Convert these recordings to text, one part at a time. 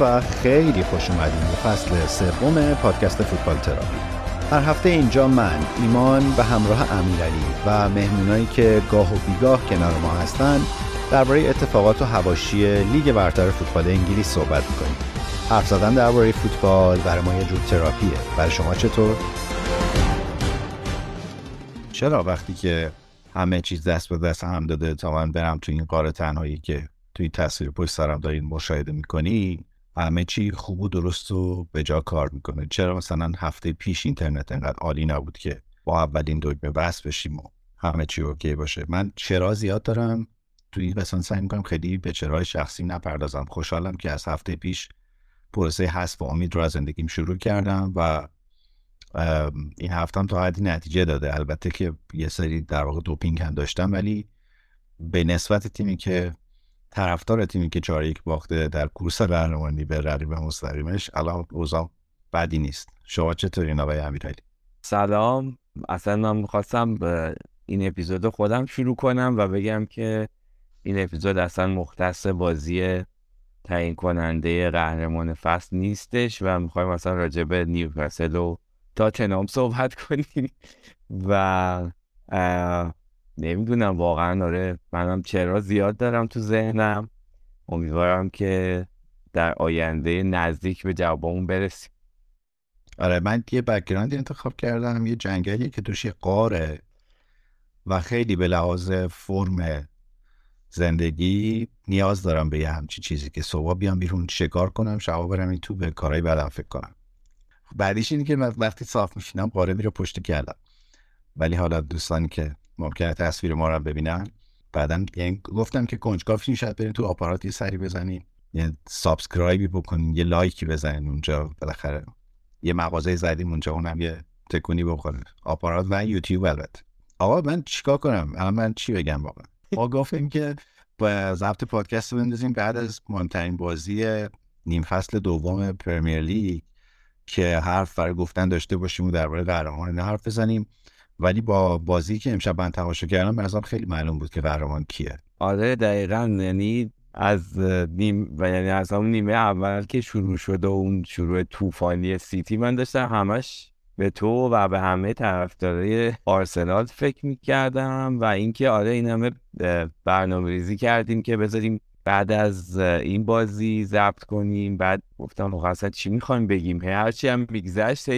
و خیلی خوش اومدیم به فصل سوم پادکست فوتبال تراپی. هر هفته اینجا من ایمان به همراه امیرعلی و مهمونایی که گاه و بیگاه کنار ما هستن درباره اتفاقات و هواشی لیگ برتر فوتبال انگلیس صحبت می‌کنیم. حرف زدن درباره فوتبال برای ما یه جور تراپیه. برای شما چطور؟ چرا وقتی که همه چیز دست به دست هم داده تا من برم تو این قاره تنهایی که توی تصویر پشت سرم دارین مشاهده می‌کنی همه چی خوب و درست و به جا کار می‌کنه. چرا مثلا هفته پیش اینترنت انقدر عالی نبود که با اولین دکمه بس بشیم و همه چی اوکی باشه؟ من چرا زیاد دارم توی این قسمت سعی می‌کنم خیلی به چرای شخصی نپردازم. خوشحالم که از هفته پیش پروسه حذف و امید رو از زندگیم شروع کردم و این هفتم تا حدی نتیجه داده. البته که یه سری در واقع دوپینگ هم داشتم ولی به نسبت تیمی که طرفدار تیمی که چهار یک باخته در کورس قهرمانی به رقیب مستقیمش الان اوضاع بدی نیست. شما چطوری آقای امیرعلی؟ سلام. اصلا من می‌خواستم این اپیزود خودم شروع کنم و بگم که این اپیزود اصلا مختص بازی تعیین کننده قهرمان فصل نیستش و می‌خوایم مثلا راجع به نیوکاسل و تاتنام صحبت کنیم. و نمی‌دونم واقعا آره منم چرا زیاد دارم تو ذهنم. امیدوارم که در آینده نزدیک به جوابمون برسیم. آره من یه بکگراندی انتخاب کردم یه جنگلی که توش یه قاره و خیلی به لحاظ فرم زندگی نیاز دارم به یه همچی چیزی که صبح بیام بیرون شکار کنم شبا برم این تو به کارهای بدم فکر کنم. بعدیش اینه که وقتی صاف میشینم قاره میره پشت کلم ولی حالا دوستانی که ممکنه تصویر ما رو ببینن. بعدا یعنی گفتم که کنجکاو شاید برین تو آپارات یه سری بزنین. یه subscribe ی بکنین یه like ی بزنین اونجا. بالاخره یه مغازه زدیم اونجا اونم یه تکونی بکنه آپارات و یوتیوب البته. آقا من چیکار کنم؟ الان من چی بگم واقعا؟ ما گفتیم که با ضبط پادکست بندازیم بعد از مهمترین بازی نیم فصل دوم پرمیر لیگ که حرف برای گفتن داشته باشیم و درباره قهرمان حرف بزنیم. ولی با بازی که امشب من تماشا کردم به خیلی معلوم بود که قهرمان کیه. آره دقیقا. یعنی از نیم و یعنی از همون نیمه اول که شروع شد و اون شروع طوفانی سیتی من داشتم همش به تو و به همه طرفدارای آرسنال فکر می‌کردم و اینکه آره این همه برنامه ریزی کردیم که بذاریم بعد از این بازی ضبط کنیم بعد گفتم خب چی می‌خوایم بگیم؟ هرچی هم میگذشت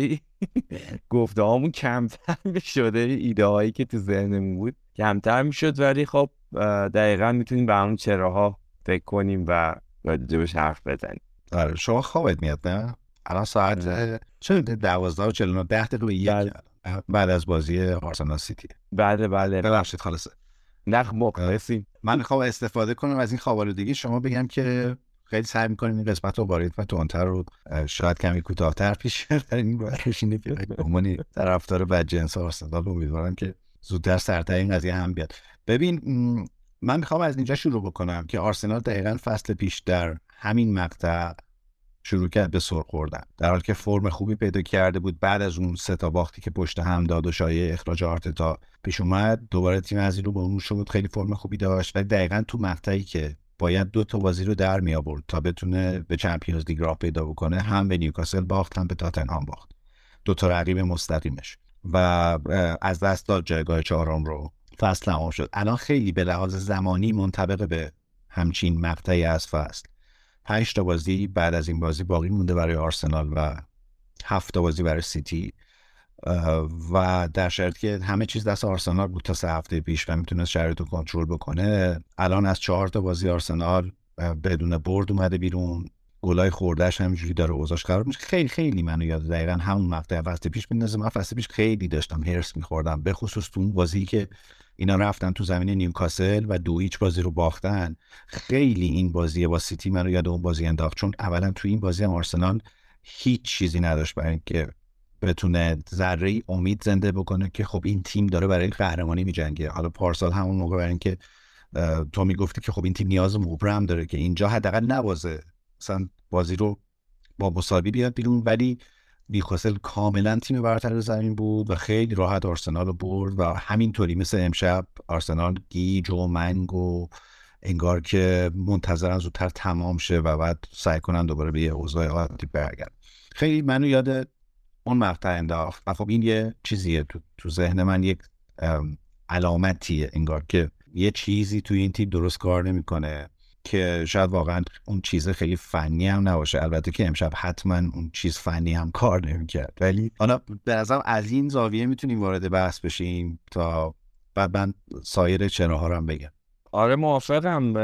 گفته همون کمتر شده ایده هایی که تو ذهنمون بود کمتر می‌شد. ولی خب دقیقا می‌تونیم به همون چراها فکر کنیم و راجبش حرف بزنیم. آره شما خوابت میاد نه؟ الان ساعت. چه دوازده و چلونه ده دقیقه یک بله. بعد از بازی آرسنال سیتی. بله بله. ببخشید خالصه نخ مخلصیم من می‌خوام استفاده کنم از این دیگه شما بگم که خیلی سعی می‌کنیم این قسمت رو بارید و تونتر رو شاید کمی کوتاهتر پیش در این بارش اینه که عمومی طرفدار بد جنس آرسنال امیدوارم که زودتر سرتر این قضیه هم بیاد. ببین من می‌خوام از اینجا شروع بکنم که آرسنال دقیقا فصل پیش در همین مقطع شروع کرد به سر خوردن. در حالی که فرم خوبی پیدا کرده بود بعد از اون سه تا باختی که پشت هم داد و شایع اخراج آرتتا پیش اومد دوباره تیم از این رو به اون شد خیلی فرم خوبی داشت. و دقیقا تو مقطعی که باید دو تا بازی رو در می آورد تا بتونه به چمپیونز لیگ راه پیدا بکنه هم به نیوکاسل باخت هم به تاتنهام باخت. دو تا رقیب مستقیمش. و از دست داد جایگاه چهارم رو. فصل تمام شد. الان خیلی به لحاظ زمانی منطبق به همچین مقطعی از فصل. پنج تا بازی بعد از این بازی باقی مونده برای آرسنال و هفت تا بازی برای سیتی. و در شرط که همه چیز دست آرسنال بود تا سه هفته پیش و می‌تونست شرایط رو کنترل بکنه الان از چهار تا بازی آرسنال بدون برد اومده بیرون. گلای خوردهش همینجوری داره اوضاعش خراب میشه. خیلی خیلی منو یاد دقیقا همون مقطع فصل پیش بندازه من فصل پیش خیلی داشتم هرس میخوردم. به خصوص تو اون بازی که اینا رفتن تو زمین نیوکاسل و دو هیچ بازی رو باختن. خیلی این بازی با سیتی منو یاد اون بازی انداخت. چون اولا تو این بازی هم آرسنال هیچ چیزی نداشت برای اینکه بتونه ذره امید زنده بکنه که خب این تیم داره برای قهرمانی میجنگه. حالا پارسال همون موقع برای اینکه تو می‌گفتی که خب این تیم نیاز مبرم داره که اینجا حداقل نبازه. مثلا بازی رو با مساوی بیاد بیرون ولی نیوکاسل کاملا تیم برتر زمین بود و خیلی راحت آرسنال رو برد و همینطوری مثل امشب آرسنال گیج و منگ و انگار که منتظرن زودتر تمام شه و بعد سعی کنن دوباره به یه اوضاع عادی برگردن. خیلی منو یاد اون مقطع انداخت و خب این یه چیزیه تو, تو ذهن من یک علامتیه انگار که یه چیزی توی این تیم درست کار نمی‌کنه. که شاید واقعا اون چیز خیلی فنی هم نباشه. البته که امشب حتما اون چیز فنی هم کار نمی‌کرد. ولی حالا به نظرم از این زاویه می‌تونیم وارد بحث بشیم تا بعد من سایر چراها رو هم بگم. آره موافقم.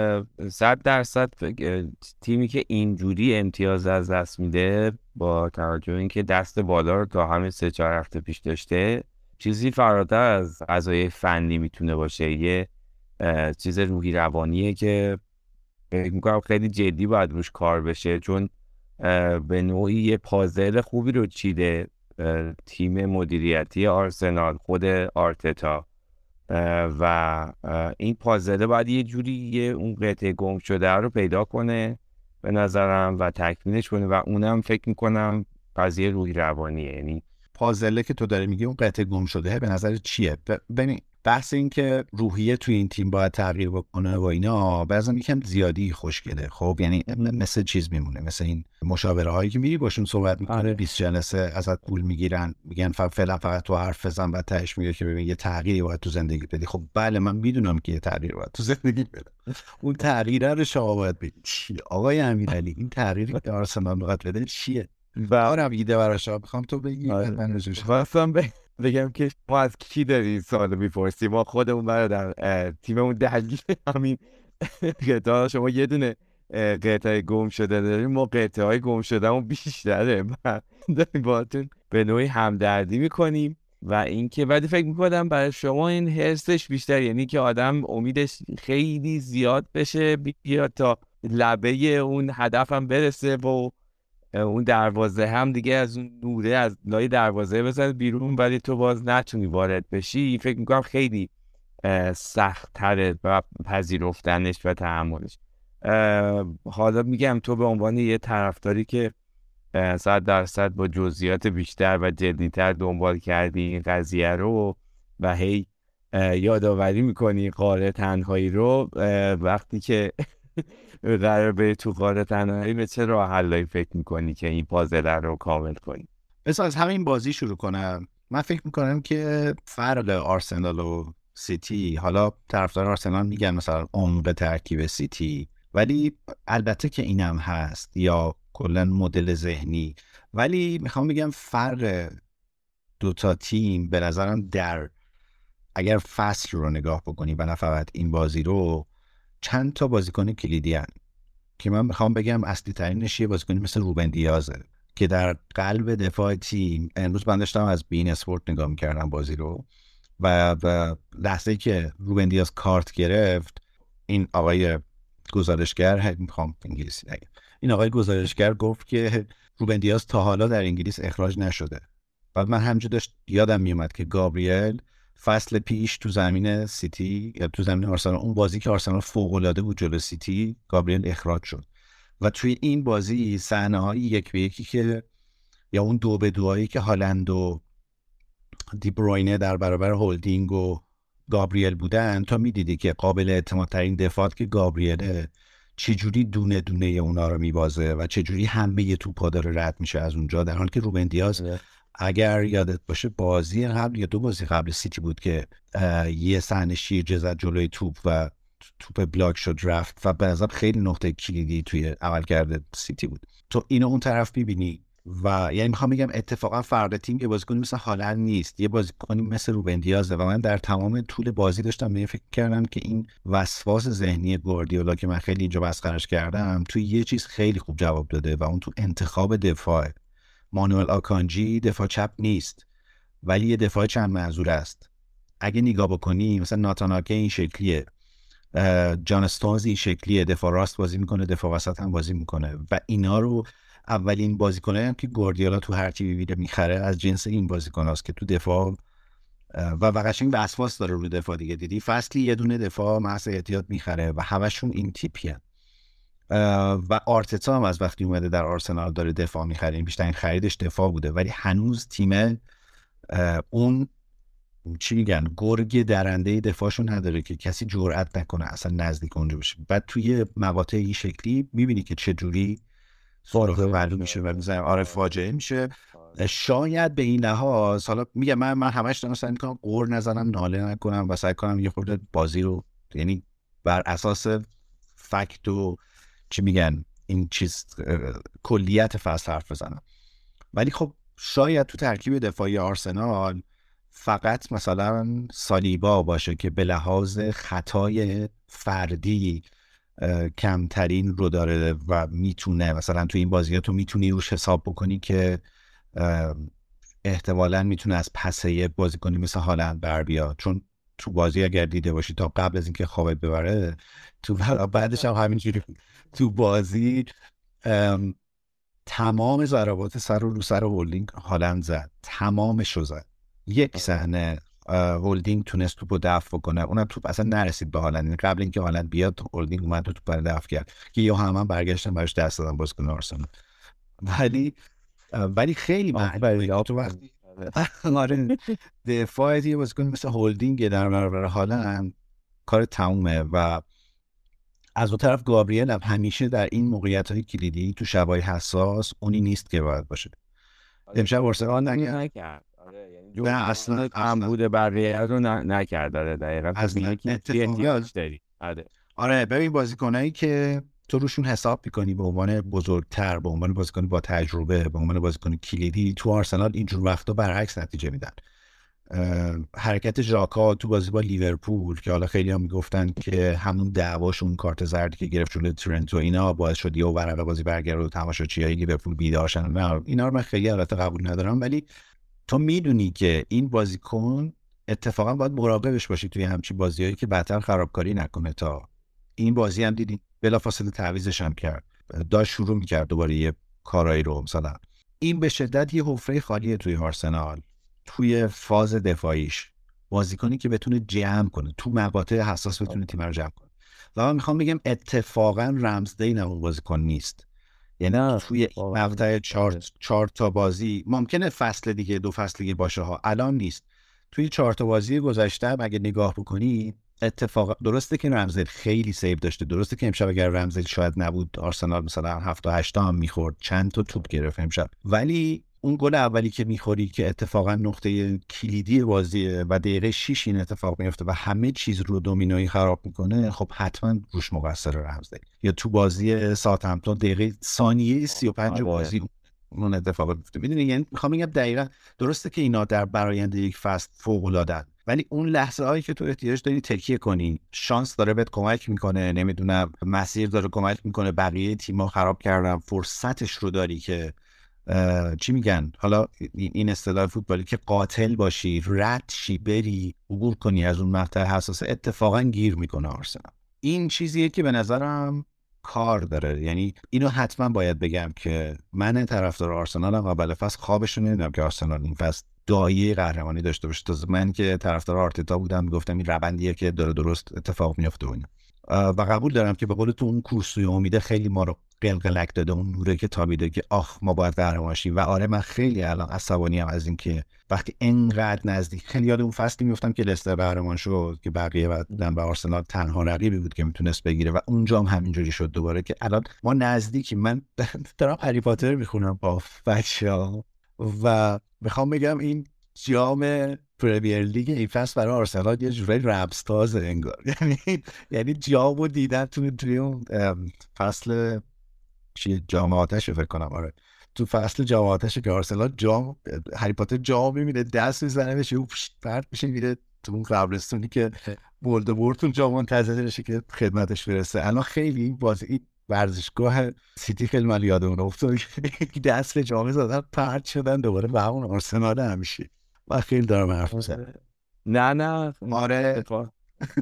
صد درصد تیمی که اینجوری امتیاز از دست میده با توجه اینکه دست بالا رو تا همین سه چهار هفته پیش داشته چیزی فراتر از غذای فنی می‌تونه باشه. یه چیز روحی روانیه که فکر می‌کنم خیلی جدی باید روش کار بشه چون به نوعی یه پازل خوبی رو چیده تیم مدیریتی آرسنال خود آرتتا. و این پازله باید یه جوری یه اون قطعه گم شده رو پیدا کنه به نظرم و تکمیلش کنه و اونم فکر می‌کنم قضیه روحی روانیه. یعنی پازله که تو داری میگی اون قطعه گم شده به نظر چیه؟ ببین بحث این که روحیه توی این تیم باید تغییر بکنه و اینا بعضا یکم زیادی خوشگله. خب یعنی مثل چیز میمونه مثل این مشاوره هایی که میری باشون صحبت می‌کنه 20 آره. جلسه ازت پول می‌گیرن میگن فعلا فقط تو حرف بزن و تهش میگه که ببین یه تغییری باید تو زندگی بدی. خب بله من می‌دونم که یه تغییر باید تو زندگی بدم. اون تغییره رو شما باید بدی آقای امیرعلی این تغییری که آرسنال می‌خواد بده چیه؟ و آرم ایده براش می‌خوام تو بگی. آره. من بگم که ما از کی داری سوال می‌پرسی ما خودمون برادر تیممون درگیر همین قطعه. شما یه دونه قطعه گم شده داریم ما قطعه های گم شده همون بیشتره داریم باهاتون به نوعی همدردی می‌کنیم و اینکه بعدی فکر می‌کنم برای شما این حسش بیشتر یعنی که آدم امیدش خیلی زیاد بشه بیاد تا لبه اون هدفم برسه و اون دروازه هم دیگه از اون نوره از لای دروازه بزنه بیرون ولی تو باز نتونی وارد بشی. فکر می‌کنم خیلی سخت تره و پذیرفتنش و تحملش. حالا میگم تو به عنوان یه طرفداری که صد درصد با جزئیات بیشتر و جدیتر دنبال کردی این قضیه رو و هی یادآوری می‌کنی قاره تنهایی رو وقتی که قرار به تو قاره تنهایی به چه راه حلایی فکر می‌کنی که این پازل رو کامل کنی؟ بس از همین بازی شروع کنم. من فکر می‌کنم که فرق آرسنال و سیتی حالا طرفدار آرسنال میگن مثلا عمق ترکیب سیتی ولی البته که اینم هست یا کلا مدل ذهنی. ولی می‌خوام بگم فرق دوتا تیم به نظرم در اگر فصل رو نگاه بکنی و نه این بازی رو چند تا بازیکن کلیدی هن. که من می‌خوام بگم اصلی ترینش یه بازیکنی مثل روبن دیازه که در قلب دفاع تیم امروز من داشتم از بین اسپورت نگاه می‌کردم بازی رو و, و لحظه که روبن دیاز کارت گرفت این آقای گزارشگر می‌خوام انگلیسی نگم این آقای گزارشگر گفت که روبن دیاز تا حالا در انگلیس اخراج نشده بعد من همجا داشت یادم میومد که گابریل فصل پیش تو زمین سیتی یا تو زمین آرسنال اون بازی که آرسنال فوق العاده بود جلو سیتی گابریل اخراج شد و توی این بازی صحنه های یک به یکی که یا اون دو به دوایی که هالند و دیبروینه در برابر هولدینگ و گابریل بودن تا می‌دیدی که قابل اعتماد ترین دفاعت که گابریله چجوری دونه دونه اونا رو میبازه و چجوری همه توپا داره رد میشه از اونجا در حالی که روبن دیاز آره. اگر یادت باشه بازی قبل یا دو بازی قبل سیتی بود که یه صحنه شیر جزد جلوی توپ و توپ بلاک شد رفت و به خیلی نقطه کلیدی توی عمل کرده سیتی بود. تو اینو اون طرف می‌بینی و یعنی می‌خوام بگم اتفاقا فرد تیم یه بازیکنی مثل هالند نیست یه بازیکنی مثل روبن دیازه و من در تمام طول بازی داشتم به فکر کردم که این وسواس ذهنی گوردیولا که من خیلی اینجا مسخرش کردم توی یه چیز خیلی خوب جواب داده و اون تو انتخاب دفاع مانوئل آکانجی دفاع چپ نیست ولی یه دفاع چند منظور است. اگه نگاه بکنی مثلا ناتاناکه این شکلیه. جان استونز این شکلیه. دفاع راست بازی می‌کنه دفاع وسط هم بازی می‌کنه. و اینا رو اولین بازیکنه هم که گوردیولا تو هر تیمی میره می‌خره از جنس این بازیکن که تو دفاع و وقشنگ وسواس داره رو دفاع دیگه. دیدی؟ فصلی یه دونه دفاع محض احتیاط می‌خره و همشون این تیپیه و آرتتا هم از وقتی اومده در آرسنال داره دفاع می‌خره این بیشترین خریدش دفاع بوده. ولی هنوز تیم اون چی میگن گرگ درنده دفاعشون نداره که کسی جرئت نکنه اصلا نزدیک اونجا بشه. بعد توی مقاطع این شکلی می‌بینی که چه جوری معلوم میشه و می‌زنیم آره فاجعه میشه. شاید به این لحاظ حالا میگم من من همش دارم سعی می‌کنم قور نزنم ناله نکنم و سعی کنم یه خورده بازی رو یعنی بر اساس فکت و چی میگن این چیز کلیت فصل حرف بزنم. ولی خب شاید تو ترکیب دفاعی آرسنال فقط مثلا سالیبا باشه که به لحاظ خطای فردی کمترین رو داره و می‌تونه مثلا تو این بازی تو می‌تونی روش حساب بکنی که احتمالا می‌تونه از پسه بازیکنی مثل هالند بر بیاد. چون تو بازی اگر دیده باشی تا قبل از اینکه خوابت ببره تو بعدش هم همینجوری تو بازی تمام ضربات سر و رو سر هولدینگ هالند زد. تمامش رو زد. یک آره. صحنه هولدینگ تونست توپو دفع بکنه. اونم توپ اصلا نرسید به هالند. یعنی قبل اینکه هالند بیاد هولدینگ اومد تو توپ دفع کرد. که یا هم, هم برگشتن براش دست دادن بازیکن آرسنال. ولی ولی خیلی معلومه تو وقتی آره. دفاع یه بازیکن مثل هولدینگ در برابر هالند کار تمومه و از اون طرف گابریل هم همیشه در این موقعیت های کلیدی تو شبای حساس اونی نیست که باید باشه. آره. امشب ارسنال نکرد. آره یعنی نه اصلا هم بوده بقیه رو نکرد. داره دقیقا از احتیاج داری. آره. آره ببین بازیکنایی که تو روشون حساب می‌کنی به عنوان بزرگتر به عنوان بازیکن با تجربه به عنوان بازیکن کلیدی تو آرسنال اینجور وقتا برعکس نتیجه میدن. حرکت ژاکا تو بازی با لیورپول که حالا خیلی هم می‌گفتن که همون دعواشون کارت زردی که گرفت جلوی ترنتو اینا باعث شد یه ورقه بازی برگرد و تماشاچی های لیورپول بیدارشن نه اینا رو من خیلی البته قبول ندارم ولی تو می‌دونی که این بازیکن اتفاقا باید مراقبش باشی توی همچین بازیهایی که بدتر خرابکاری نکنه تا این بازی هم دیدی بلافاصله تعویزش هم کرد. داشت شروع می‌کرد دوباره یه کارایی رو مثلا. این به شدت یه حفره خالیه توی آرسنال. توی فاز دفاعیش بازیکنی که بتونه جمع کنه تو مقاطع حساس بتونه تیم رو جمع کنه. و من می‌خوام بگم اتفاقا رمزدیل اون بازیکن نیست. یعنی توی مقطع چهار, چهار تا بازی ممکنه فصل دیگه دو فصل دیگه باشه ها الان نیست. توی چهار تا بازی گذشته اگه نگاه بکنی اتفاقا درسته که رمزدیل خیلی save داشته. درسته که امشب اگر رمزدیل شاید نبود آرسنال مثلا هفت و هشت هم می‌خورد چند تا توپ گرفت امشب. ولی اون گل اولی که می‌خوری که اتفاقا نقطه کلیدی بازیه و دقیقه 6 این اتفاق میفته و همه چیز رو دومینویی خراب می‌کنه خب حتما روش مقصر رمزدیله یا تو بازی ساعتمتون دقیقه ثانیه 35 آره. بازی اون اتفاق میفته می‌دونی یعنی می‌خوام بگم دقیقا درسته که اینا در براینده یک فصل فوق العاده ولی اون لحظه هایی که تو احتیاج داری تکیه کنی. شانس داره بهت کمک می‌کنه نمی‌دونم مسیر داره کمک می‌کنه بقیه تیم‌ها خراب کردن فرصتش رو داری که چی میگن؟ حالا این اصطلاح فوتبالی که قاتل باشی رد شی بری عبور کنی از اون مقطع حساسه اتفاقا گیر می‌کنه آرسنال. این چیزیه که به نظرم کار داره. یعنی اینو حتما باید بگم که من طرفدار آرسنالم قبل فصل خوابش رو نمی‌دونم که آرسنال این فصل دایه قهرمانی داشته باشه. تا من که طرفدار آرتتا بودم می‌گفتم این روندیه که داره درست اتفاق میفته و و قبول دارم که به قول تو اون کورسوی امیده خیلی ما رو قلقلک داده اون نوره که تابیده که آخ ما باید قهرمان و آره من خیلی الان عصبانی از اینکه وقتی انقدر نزدیک خیلی یاد اون فصلی میفتم که لستر قهرمان شد که بقیه بودن و آرسنال تنها رقیبی بود که می‌تونست بگیره. و اونجا هم همینجوری شد دوباره که الان ما نزدیکی من دارم هری پاتر می‌خونم. با بچه و می‌خوام بگم این جام پرمیر لیگ این فصل برای آرسنال یه جورایی ربستاز انگار. یعنی یعنی جامو دیدن تو توی فصل چیه جام آتش فکر کنم. آره. تو فصل جام آتش که آرسنال جام هری پاتر جام می‌بینه دست می‌زنه بشه و پرت میشه میره تو اون قبرستونی که بورتون جام منتظرشه که خدمتش برسه. الان خیلی این بازی ورزشگاه سیتی خیلی مال یادمون افتاد که دست جام زدن پرت شدن دوباره به همون آرسنال همیشه. و خیلی دارم حرف می‌زنم. آره. نه نه. آره.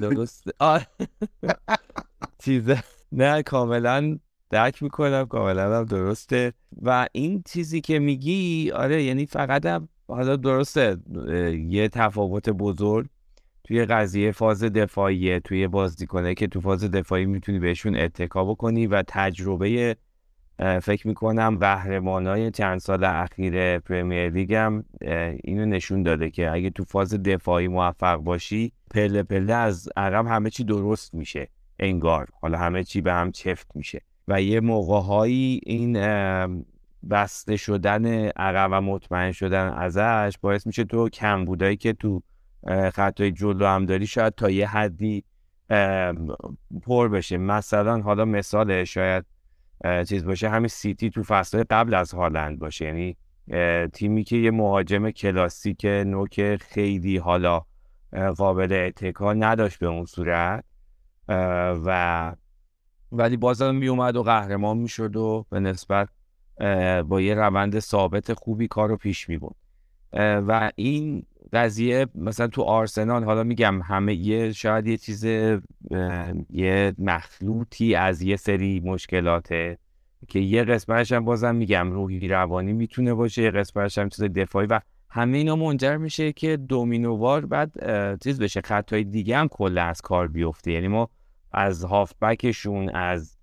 درست آره. چیزه. نه کاملا درک می‌کنم کاملا هم درسته. و این چیزی که میگی آره یعنی فقط هم حالا درسته یه تفاوت بزرگ توی قضیه فاز دفاعیه توی بازیکنه که تو فاز دفاعی می‌تونی بهشون اتکا بکنی و تجربه فکر می‌کنم قهرمانای چند سال اخیر پرمیر لیگ هم اینو نشون داده که اگه تو فاز دفاعی موفق باشی پله پله از عقب همه چی درست میشه انگار. حالا همه چی به هم چفت میشه. و یه موقعهایی این بسته شدن عقب و مطمئن شدن ازش باعث میشه تو کم بودایی که تو خطای جلو هم داری شاید تا یه حدی پر بشه. مثلا حالا مثال شاید چیز باشه همین سیتی تو فصل قبل از هالند باشه. یعنی تیمی که یه مهاجم کلاسیک نوک خیلی حالا قابل اتکا نداشت به اون صورت و ولی بازم می اومد و قهرمان می‌شد و به نسبت با یه روند ثابت خوبی کار رو پیش می و این قضیه مثلا تو آرسنال حالا میگم همه یه شاید یه چیز یه مخلوطی از یه سری مشکلاته که یه قسمتش هم بازم میگم روحی روانی می‌تونه باشه یه قسمتش هم چیز دفاعی و همه اینا منجر میشه که دومینووار بعد چیز بشه خطای دیگه هم کل از کار بیفته. یعنی ما از هافبکشون از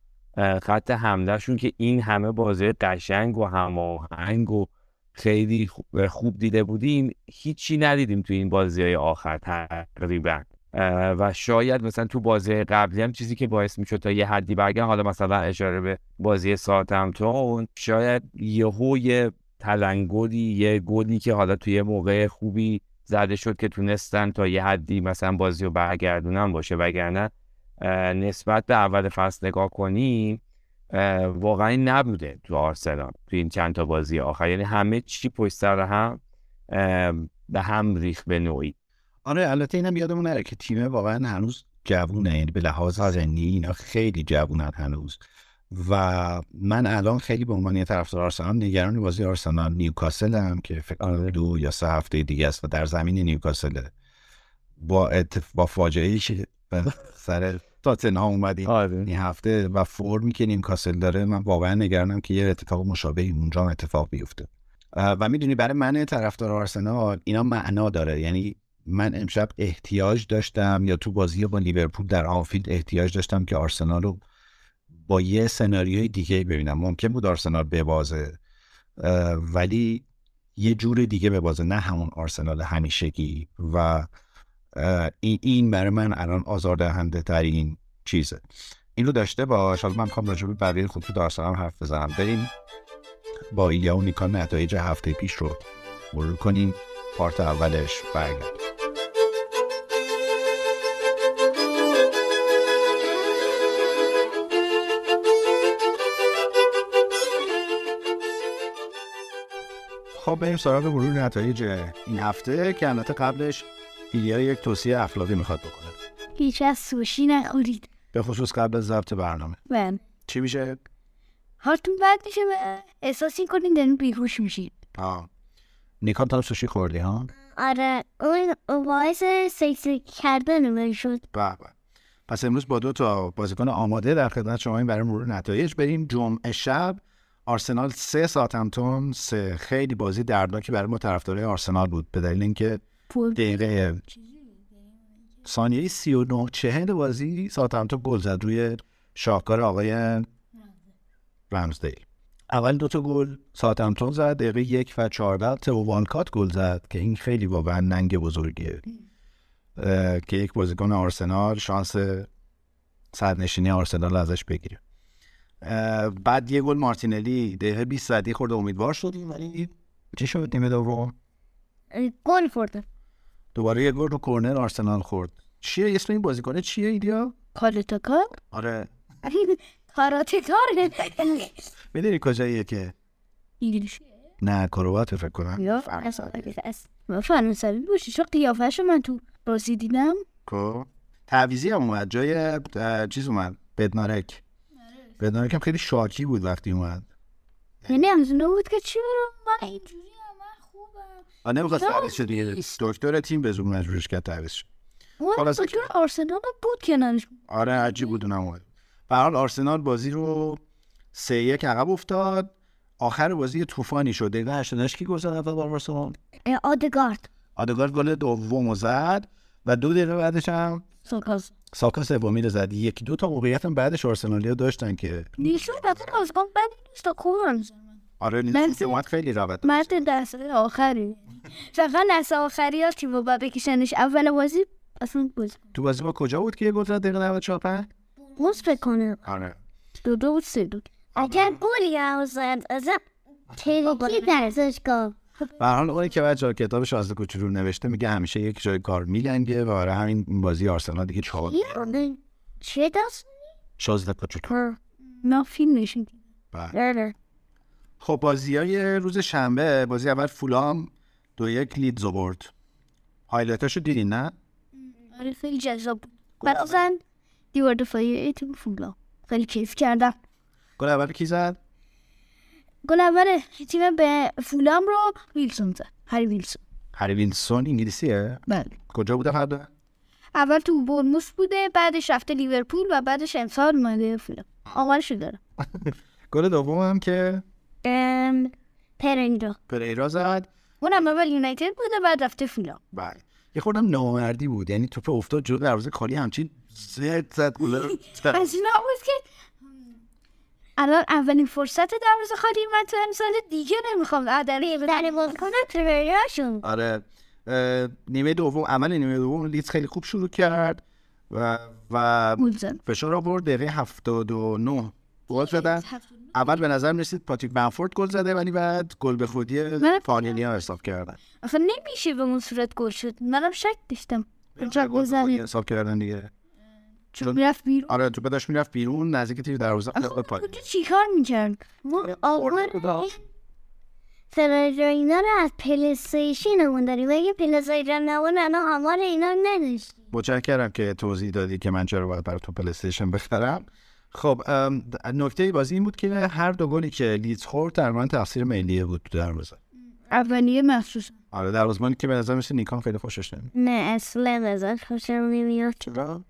خط حملهشون که این همه بازی قشنگ و هماهنگ و خیلی خوب دیده بودیم هیچی ندیدیم تو این بازی های آخر تقریبا. و شاید مثلا تو بازی قبلی هم چیزی که باعث می‌شد تا یه حدی برگن حالا مثلا اشاره به بازی ساتمتون شاید یهو یه تلنگلی یه گلی که حالا توی موقع خوبی زده شد که تونستن تا یه حدی مثلا بازی رو برگردونن باشه وگرنه نسبت به اول فصل نگاه کنیم واقعا نبوده تو آرسنال تو این چند تا بازی آخر. یعنی همه چی پشت سر هم به هم ریخ به نوعی. آره البته اینم یادمون نره که تیم واقعا هنوز جوونه یعنی به لحاظ سنی اینا خیلی جوونن هنوز. و من الان خیلی به عنوان طرفدار آرسنال نگران بازی آرسنال نیوکاسل هم که فکر کنم دو یا سه هفته دیگه است و در زمین نیوکاسل. با اتف... با فاجعه که سر تاتنهام اومد این آره. هفته و فرمی که نیوکاسل داره. من واقعا نگرانم که یه اتفاق مشابهی اونجا اتفاق بیفته. و می‌دونی برای من طرفدار آرسنال اینا معنا داره. یعنی من امشب احتیاج داشتم یا تو بازی با لیورپول در آنفیلد احتیاج داشتم که آرسنال رو با یه سناریوی دیگه ببینم. ممکن بود آرسنال ببازه. ولی یه جور دیگه ببازه. نه همون آرسنال همیشگی و این این برای من الان آزاردهنده ترین چیزه. این رو داشته باش. حالا من می‌خوام راجع به بقیه خود تو دارسلام حرف بزنم. بریم با ایلیا و نیکان نتایج هفته پیش رو مرور کنیم. پارت اولش برگرد. خب بریم سراغ مرور نتایج این هفته که البته قبلش ایلیا یک توصیه اخلاقی می‌خواد بکنه. هیچ از سوشی نخورید. به خصوص قبل از ضبط برنامه. من چی میشه؟ حالتون بد میشه احساس کنید دارین بیهوش میشید. آه. نیکان تا سوشی خوردی ها؟ آره. اون باعث سکسی کردن من شد. به پس امروز با دو تا بازیکن آماده در خدمت شما این برای مرور نتایج بریم جمعه شب. آرسنال سه ساتمتون سه. خیلی بازی دردناکی برای ما طرفدارای آرسنال بود. به دلیل اینکه دقیقه. ثانیه سی و نه چهل بازی. ساتمتون گل زد روی شاهکار آقای رمزدیل. اول دوتا گل ساتمتون زد دقیقه یک و چهارده تو وانکات گل زد که این خیلی واقعا ننگ بزرگیه. که یک بازیکن آرسنال شانس سرنشینی آرسنال ازش بگیره. بعد یه گل مارتینلی دقیقه 20 زدی خورده امیدوار شدیم ولی چی شد؟ نیمه دوم. گل خورده. دوباره یه گل رو کورنر آرسنال خورد. چیه اسم این بازیکنه چیه ایدیا کاراتکار آره. کاراتکار می‌دونی کجاییه که؟ انگلیسی. نه کروات فکر کنم. یا فرانسوی. باشه چون قیافهش من تو بازی دیدم. کو تعویزی هم اومد. جای چیز اومد. بدنارک. بدنارک هم خیلی شاکی بود وقتی اومد. یعنی از بود که چی برو؟ من اینجوری نمی‌خواست تعویز شد دکتر تیم به زور مجبورش کرد تعویز شد. اون دکتر آرسنال بود کنارش آره عجیب بود اونم به حال آرسنال بازی رو سه یک عقب افتاد. آخر بازی طوفانی شد. دقیقه 88 کی گل زد اول بار آرسنال آدگارد. آدگارد گل دوم زد و دو دقیقه بعدش هم ساکاز ساکا سومی رو زد. یکی دو تا موقعیت هم بعدش آرسنالیا داشتن که نیشون رفت بازیکن بدی نیست تا کورن آره من نیست که اومد خیلی رابط مرد دست آخری. فقط دست آخری ها تیم با بکشنش. اول بازی اصلا بازی تو بازی با کجا بود که یه گل زد دقیقه 94 5 موز فکر کنه آره. دو دو بود سه دو. اگر گلی هم زد از خیلی درزش کن به حال اونی که جای کتاب شازده کوچولو نوشته میگه همیشه یک جای کار میلنگه و برای همین این بازی آرسنال دیگه چهار چه دست؟ شازده کوچولو. نه فیلم نشون بله. خب بازی های روز شنبه بازی اول فولام دو یک لیدز برد. highlight اشو دیدین نه؟ آره خیلی جذاب بود. مخصوصا دیوار دفاعی تیم فولام خیلی کیف کردم. گل اول کی زد؟ گل اول تیم به فولام رو ویلسون زد. هری ویلسون. هری وینسون انگلیسیه؟ بله. کجا بوده فردا؟ اول تو برموس بوده بعدش رفته لیورپول و بعدش امسال اومده فولام. آمارش رو دارم. گل دوم هم که ام، پرنجا پریرا زد. اونم اول یونایتد بوده بعد رفته فولام بله. یه خوردم نامردی بود. یعنی توپ افتاد جلو دروازه کالی همچین زد زد. از اینا بود که الان اولین فرصت دروازه خالی من تو امسال دیگه نمی‌خوام. عدلی در بازیکن تریراشون آره. نیمه دوم عمل نیمه دوم لیدز خیلی خوب شروع کرد و و فشار آورد. دقیقه 79 گل زدن. اول به نظر رسید پاتریک بنفورد گل زده ولی بعد گل به خودی فانیلیا حساب کردن. اصلا نمیشه به اون صورت گل شد. منم شک داشتم. کجا گل زده. حساب کردن دیگه. چون می‌رفت بیرون. آره تو داشت می‌رفت بیرون نزدیک تیر دروازه کجا چیکار می‌کرد؟ آقا تریرا اینا رو از پلیستیشن اون داری بگه پلیستیشن نبود الان آمار اینا نداشت متشکرم که توضیح دادی که من چرا باید برای تو پلی استیشن بخرم. خب ام، نکته بازی این بود که هر دو گلی که لیدز خورد در من تقصیر ملیه بود تو دروازه اولیه مخصوص. آره دروازه‌بانی که به نظر مثل نیکان خیلی خوشش نمیاد. نه اصلا ازش خوشم نمیاد. چرا؟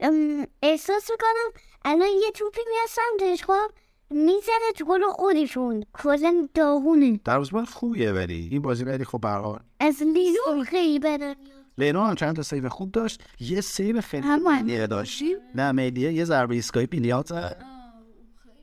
ام، احساس می‌کنم الان یه توپی میاد سمتش خب؟ می‌زنه تو گل خودشون. کلا داغونه. دروازه‌بان خوبیه ولی. این بازی ولی خب حال از لیزون خیلی بدن لینا هم چند تا سیو خوب داشت. یه سیو خیلی. ملیه داشت. نه ملیه یه ضربه ایستگاهی بیلیات زد.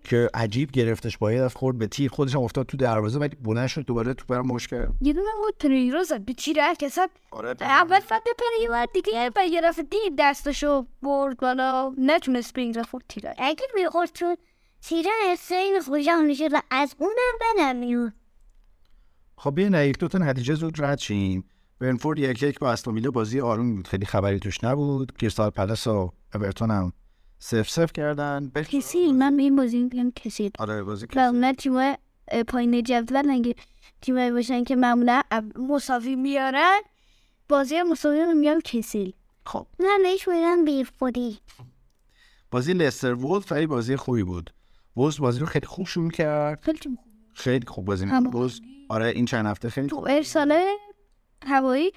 که عجیب گرفتش با یه دفعه خورد به تیر. خودش هم افتاد تو دروازه ولی بلند شد دوباره تو برام مش کرد یه دونه بود پریرو زد. به تیر هر کسب آره اول فقط پریرو دیگه و یه دفعه دید دستشو برد بالا. نتونست بگیره خورد تیره اگه می‌خورد چون تیره خیلی خوشم میشه و از اونم بدم خب بیاین یک دو تا نتیجه زود رد شیم. برنفورد یک یک با استون ویلا بازی آروم بود. خیلی خبری توش نبود. کریستال پلاس و اورتون هم سف سف کردن. کسی من این بازی میگم کسی آره بازی و اونا تیم پایین جدول اگه تیم باشن که معمولا مساوی میارن. بازی مساوی رو میگم کسی خب. من بهش میگم بیفودی بازی. لستر وولف خیلی بازی خوبی بود. وولز بازی رو خیلی خوب شروع کرد. خیلی خوب. خیلی خوب بازی وولز آره این چند هفته خیلی تو خوب ارسال هوایی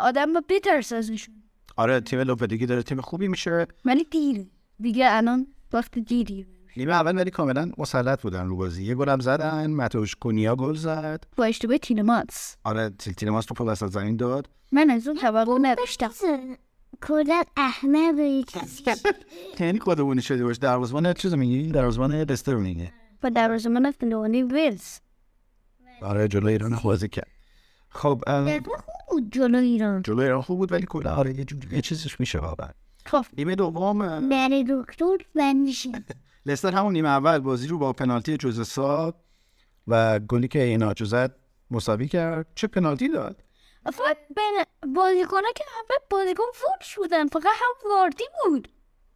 آدم با بترس ازشون آره تیم لوپدگی داره تیم خوبی میشه. ولی دیره. دیگه الان وقت دیری نیمه اول ولی کاملا مسلط بودن رو بازی. یه گلم زدن متوش کنیا گل زد. با اشتباه تیلماتس آره تیلماس توپ وسط زمین داد. من از اون توقع نداشتم. کلا احمد کسی یعنی خودمونی شده باش. دروازه‌بان چیز میگی؟ دروازه‌بان لستر میگه. و در من فنوانی ویلز. آره جلوی ایران بازی کرد. خب ام، بود جلو ایران. جلوی ایران خوب بود ولی کلا آره یه جوری یه چیزش میشه واقعا. خب. نیمه دوم بری دکتر و میشه لستر همون نیمه اول بازی رو با پنالتی جوزسا و گلی که ایناچو زد مساوی کرد. چه پنالتی داد؟ فقط بین بازیکنه که همه بازیکن فوتش بودن فقط هم واردی بود.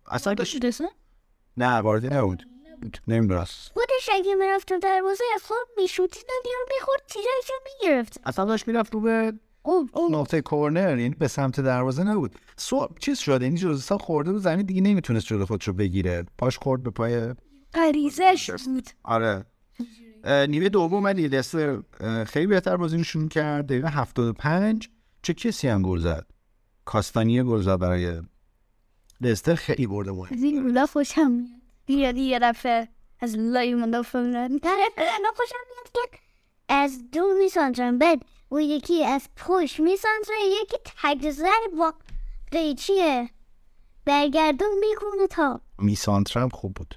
اصلا داشت شده نه واردی نبود. نمی‌دونم. خودش اگه می‌رفت تو دروازه خود میشوتی ندیار می‌خورد تیرش می‌گرفت. اصلا داشت می‌رفت رو به نقطه کورنر یعنی به سمت دروازه نبود. سو چیز شده؟ یعنی جوزسا خورده بود زمین دیگه نمی‌تونست جلو خودش رو بگیره. پاش خورد به پای غریزش بود. آره. نیمه دوم لستر اه، خیلی بهتر بازی شروع کرد. دقیقه 75 چه کسی هم گل زد؟ کاستانیه گل زد برای لستر خیلی برده مهم. از این رولا خوشم دیگه دیگه رفته از لای مدافع میاد. الان خوشم میاد که از دو میسانجم بعد و یکی از پشت میسانتره یکی تگزر با قیچیه. برگردون می‌کنه تا. میسانتر هم خوب بود.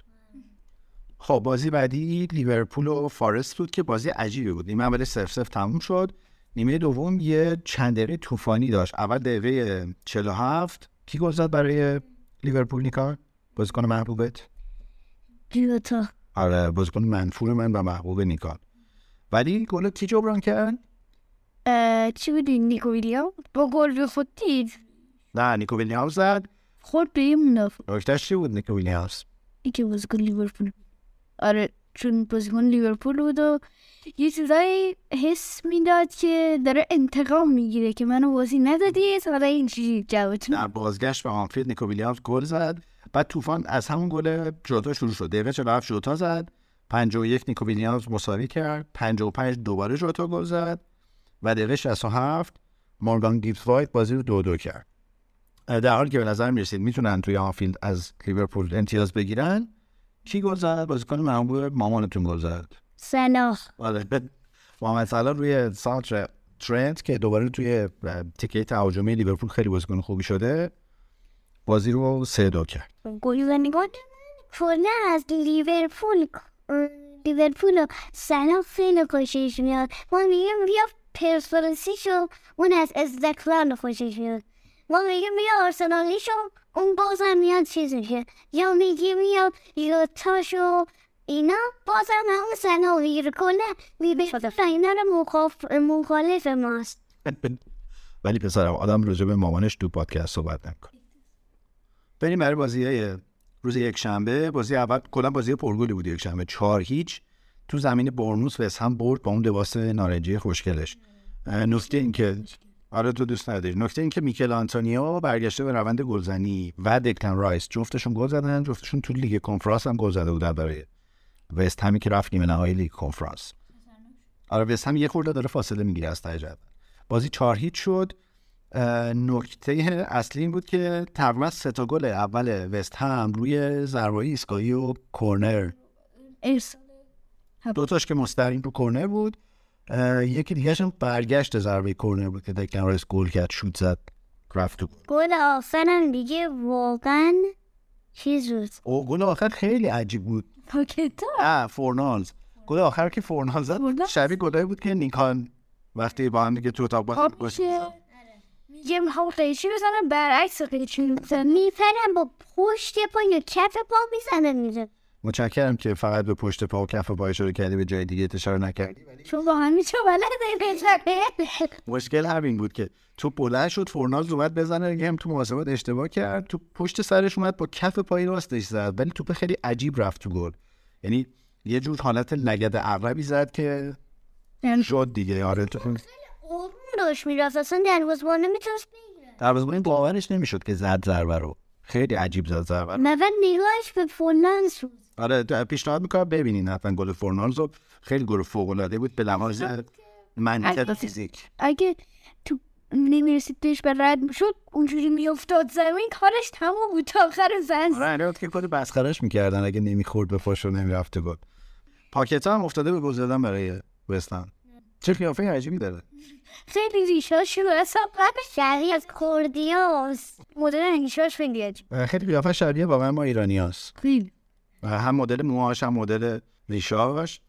خب بازی بعدی لیورپول و فارست بود که بازی عجیبی بود. نیمه اول سف سف تموم شد. نیمه دوم یه چند دقیقه طوفانی داشت. اول دقیقه 47 کی گل زد برای لیورپول نیکار بازیکن محبوبت. جوتا آره بازیکن منفور من و محبوب نیکان. ولی گل کی جبران کرد؟ چی بودی نیکو ویلیام با گل به خود دید. نه نیکو ویلیامز زد. خود به یه منافع. نکتهش چی بود نیکو ویلیامز؟ ای که بازیکن لیورپول. آره چون بازیکن لیورپول بود و یه چیزایی حس می‌داد که داره انتقام می‌گیره که منو بازی ندادید حالا اینجوری جوابتون در بازگشت به آنفیلد نیکو ویلیامز گل زد. بعد طوفان از همون گل جوتا شروع شد. دقیقه 47 جوتا زد. 51 نیکو ویلیامز مساوی کرد. 55 دوباره جوتا گل زد. و دقیقه 67 مورگان گیبس وایت بازی رو دو دو کرد. در حالی که به نظر می‌رسید می‌تونن توی آنفیلد از لیورپول امتیاز بگیرن کی گل زد؟ بازیکن محبوب مامانتون گل زد. سلاح آره محمد صلاح روی سانتر ترنت که دوباره توی تیکه تهاجمی لیورپول خیلی بازیکن خوبی شده. بازی رو سه دو کرد نگاه کلا از لیورپول لیورپول و سلاح خیلی خوشش میاد. ما میگیم بیا پرسپولیسی شو اون از استقلال خوشش میاد. ما میگیم بیا آرسنالی شو اون بازم میاد چیزشه یا میگیم بیا یوتا شو اینا بازم همون سلاح می‌گیره کلا لیورپول اینا رو مخاف- مخالف ماست. ولی پسرم آدم راجع به مامانش تو پادکست صحبت نمی‌کنه. بریم برای بازی های روز یک شنبه بازی اول کلا بازی پرگلی بود یک شنبه چهار هیچ. تو زمین بورنموث وست هم برد با اون لباس نارنجی خوشگلش. نکته این که آره تو دوست نداری. نکته این که میکل آنتونیو برگشته به روند گلزنی و دکلن رایس. جفتشون گل زدن جفتشون تو لیگ کنفرانس هم گل زده بودن برای وست همی که رفت نیمه نهایی لیگ کنفرانس. آره وست هم یه خورده داره فاصله می‌گیره از جدول. بازی چهار هیچ شد. نکته اصلی این بود که تقریبا سه تا گل اول وست هم روی ضربه ایستگاهی و کورنر. ارسال دوتاش که مستقیم رو کورنر بود. یکی دیگه هم برگشت ضربه کورنر بود که دکلن رایس گل کرد شوت زد رفت تو گل. گل آخرم دیگه واقعا چیز بود. او گل آخر خیلی عجیب بود. پاکتا؟ نه فورنالز گل آخر که فورنالز زد؟ شبیه گلایی بود که نیکان وقتی با هم دیگه تو اتاق هم قیچی بزنم برعکس قیچی می‌زنم. میپرم با پشت پا یا کف پا می‌زنه میره متشکرم که فقط به پشت پا و کف پا اشاره کردی به جای دیگه اشاره نکردی چون با همین چه بلده مشکل همین بود که تو بلند شد فورنالز اومد بزنه هم تو محاسبات اشتباه کرد. تو پشت سرش اومد با کف پای راستش زد ولی توپ خیلی عجیب رفت تو گل. یعنی یه جور حالت لگد عقربی زد که شد دیگه. آره تو داشت می‌رفت. اصلا دروازبان نمی‌تونست بگیره. دروازه‌بان باورش نمی‌شد که زد ضربه رو. خیلی عجیب زد ضربه رو. نگاهش به فولانس بود آره پیشنهاد می‌کنم ببینین. حتما گل فورنالز رو خیلی گل فوق العاده بود به لحاظ منطق البته. فیزیک. اگه تو نمی‌رسید بهش به رد می‌شد اونجوری میافتاد زمین کارش تموم بود تا آخر زن. آره الان که کلی مسخرش می‌کردن اگه نمی‌خورد به پاش رو نمی‌رفته گل. پاکتا هم افتاده به گل زدن برای وستن چه قیافه عجیبی داره خیلی ریشاش رو حساب شبیه از کردیاس مدل ریشاش خیلی عجیب خیلی قیافه شبیه واقعا ما ایرانی هست. خیلی هم مدل موهاش هم مدل ریشاش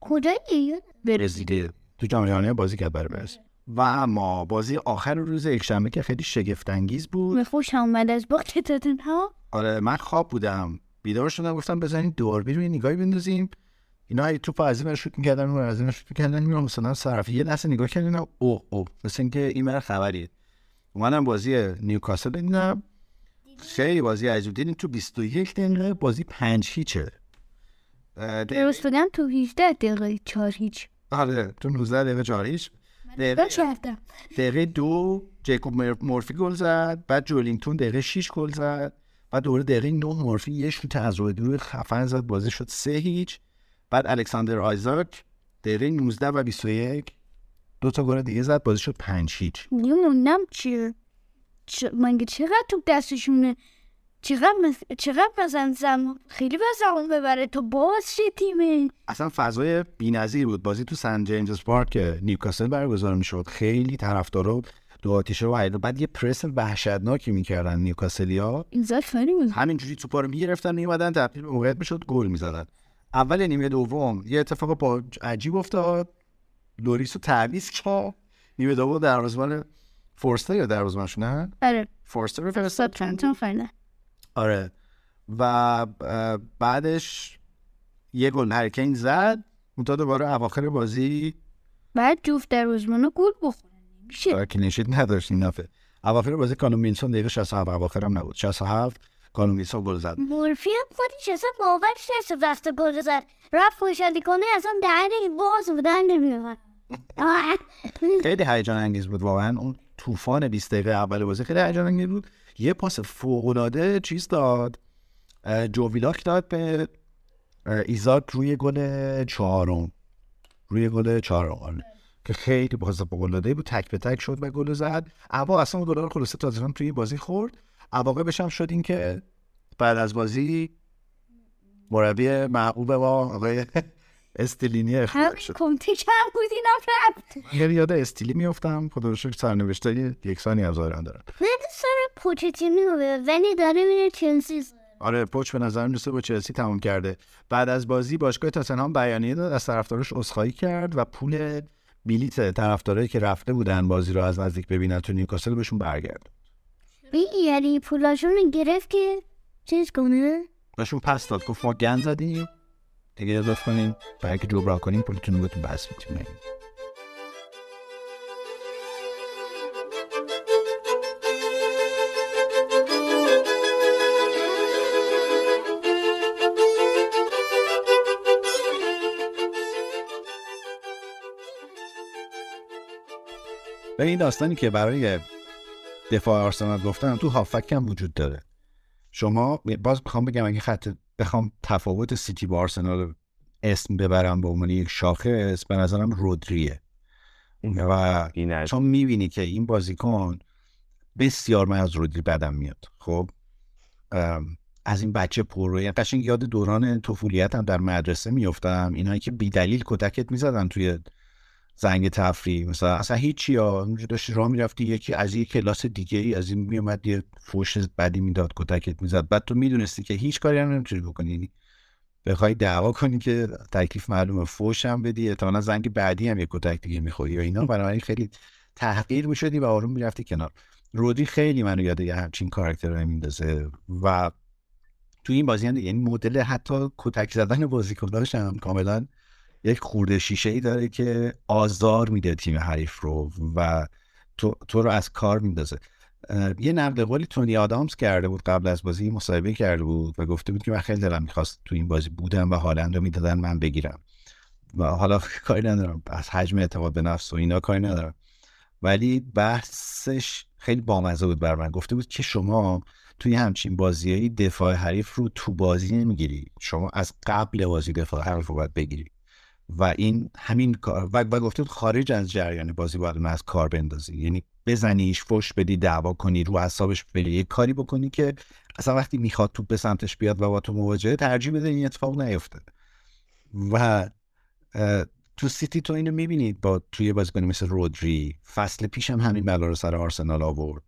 کجایی؟ رسیده تو جام جهانی بازی کرد برای و اما بازی آخر روز یکشنبه که خیلی شگفت انگیز بود خوش آمد از باقی ها آره من خواب بودم بیدار شدم گفتم بزنین دوربین رو یه نگاهی بندازیم اینا هی توپ از این شوت می‌کردن اون از این شوت می‌کردن میرم مثلا صرفی یه لحظه نگاه کردن او او مثل اینکه این ور خبریه. اومدم بازی نیوکاسل دیدم خیلی بازی عجیب. دیدیم تو 21 دقیقه بازی 5 هیچه. درست بگم تو 18 دقیقه چهار هیچ. آره تو 19 دقیقه 4 هیچ. دقیقه, دو جیکوب مر- مورفی گل زد بعد جولینگتون دقیقه 6 گل زد بعد دوباره دقیقه 9 مورفی یه شوت از روی دور خفن زد بازی شد 3 هیچ. بعد الکساندر آیزاک دقیقه 19 و 21 دو تا گل دیگه زد بازی شد 5 هیچ. موندم چیه چ... مگه چقدر توپ دستشونه؟ چقدر مس- چقدر مثلا زمان خیلی زمان ببره. تو باز شه تیمه؟ اصلا فضای بی‌نظیر بود. بازی تو سن جیمز پارک که نیوکاسل برگزار می‌شد. خیلی طرفدارا دو آتیشه رو عیدن. بعد یه پرس وحشتناکی می‌کردن نیوکاسلیا. این خیلی بود. همینجوری توپا رو می‌گرفتن میومدن تبدیل به موقعیت می‌شد گل می‌زدن. اول نیمه دوم. یه اتفاق با عجیب افتاد. لوریس رو تعویض کرد. نیمه دوم دروازه‌بان فورستر یا دروازه‌بانش نه؟ آره فورستر رو فرستاد. آره. و بعدش یه گل هری کین زد. منتها دوباره اواخر بازی بعد جفت در روزمانو گل بخورن. میشه. آره، clean sheet نداشت این دفعه. اواخر بازی کالوم ویلسون دقیقه 67 اواخر هم نبود. 67 کالوم ویلسون گل زد. مورفی هم خودش اصلا باورش نشد وقت گل زد. رفت خوشحالی کنه اصلا دهنش باز بودن نمیومد خیلی هیجان انگیز بود واقعا. اون طوفان 20 دقیقه اول بازی خیلی هیجان انگیز بود. یه پاس فوق العاده چیز داد. اه، جو ویلاک داد به ایزاک روی گل چهارم. روی گل چهارم آره. که خیلی پاس فوق العاده بود. تک به تک شد و گل زد. اما اصلا گل رو خلاصه تاتنهام توی بازی خورد. عواقبش هم شد این که بعد از بازی مربی محبوب ما آقای استیلینی اخراج همین شد. کم بود یه یاد استیلی میفتم خدا رو شکر سرنوشته یکسانی از آیران دارم. دوست دارم پوچتینو رو ولی داره میره چلسی. آره پوچ به نظرم دوست با چلسی تمام کرده. بعد از بازی باشگاه تاتنهام بیانیه داد از طرفدارش عذرخواهی کرد و پول بلیت طرفدارایی که رفته بودن بازی رو از نزدیک ببینن تو نیوکاسل بهشون برگرد یعنی پولاشون گرفت که چیز کنه؟ بهشون پس داد. گفت ما گند زدیم. دیگه اضافه کنیم. برای که جبران کنیم پولتون رو بهتون بس می‌تونیم به این داستانی که برای دفاع آرسنال گفتم تو هافک هم وجود داره. شما باز می‌خوام بگم اگه خط بخوام تفاوت سیتی با آرسنال اسم ببرم به عنوان یک شاخص به نظرم رودریه. و چون می‌بینی که این بازیکن بسیار من از رودری بدم میاد. خب از این بچه پروی قشنگ یاد دوران طفولیتم در مدرسه میفتم اینایی که بیدلیل کتکت می‌زدن توی زنگ تفریح مثلا اصلا هیچی ها. داشتی راه می‌رفتی یکی از یک کلاس دیگه ای از این میومد یه فوش بدی می‌داد کتکت می‌زد. بعد تو می‌دونستی که هیچ کاری هم نمی‌تونی بکنی. یعنی بخوای دعوا کنی که تکلیف معلومه فوش هم بدی احتمالاً زنگ بعدی هم یه کتک دیگه می‌خوری یا اینا. بنابراین خیلی تحقیر می‌شدی و آروم می‌رفتی کنار. رودی خیلی منو یاد یه همچین کاراکتر میندازه و تو این بازی هم یعنی مدل حتی کتک زدن بازیکناش هم کاملا یک خورده شیشه ای داره که آزار میده تیم حریف رو و تو, تو رو از کار میندازه. یه نقل قولی تونی آدامز کرده بود قبل از بازی مصاحبه کرده بود و گفته بود که من خیلی دلم می‌خواست تو این بازی بودم و هالند رو می‌دادن من بگیرم. و حالا کاری ندارم. از حجم اعتماد به نفس و اینا کاری ندارم. ولی بحثش خیلی بامزه بود بر من. گفته بود که شما توی همچین بازیایی دفاع حریف رو تو بازی نمی‌گیری. شما از قبل بازی دفاع حریف رو باید بگیری. و این همین کار و, و بود خارج از جریان بازی باید از کار بندازی. یعنی بزنیش فش بدی دعوا کنی رو اعصابش بری. یه کاری بکنی که اصلا وقتی می‌خواد توپ به سمتش بیاد و با تو مواجهه ترجیح بده این اتفاق نیفته و تو سیتی تو اینو می‌بینید با توی بازیکنی مثل رودری. فصل پیش هم همین بلا رو سر آرسنال آورد.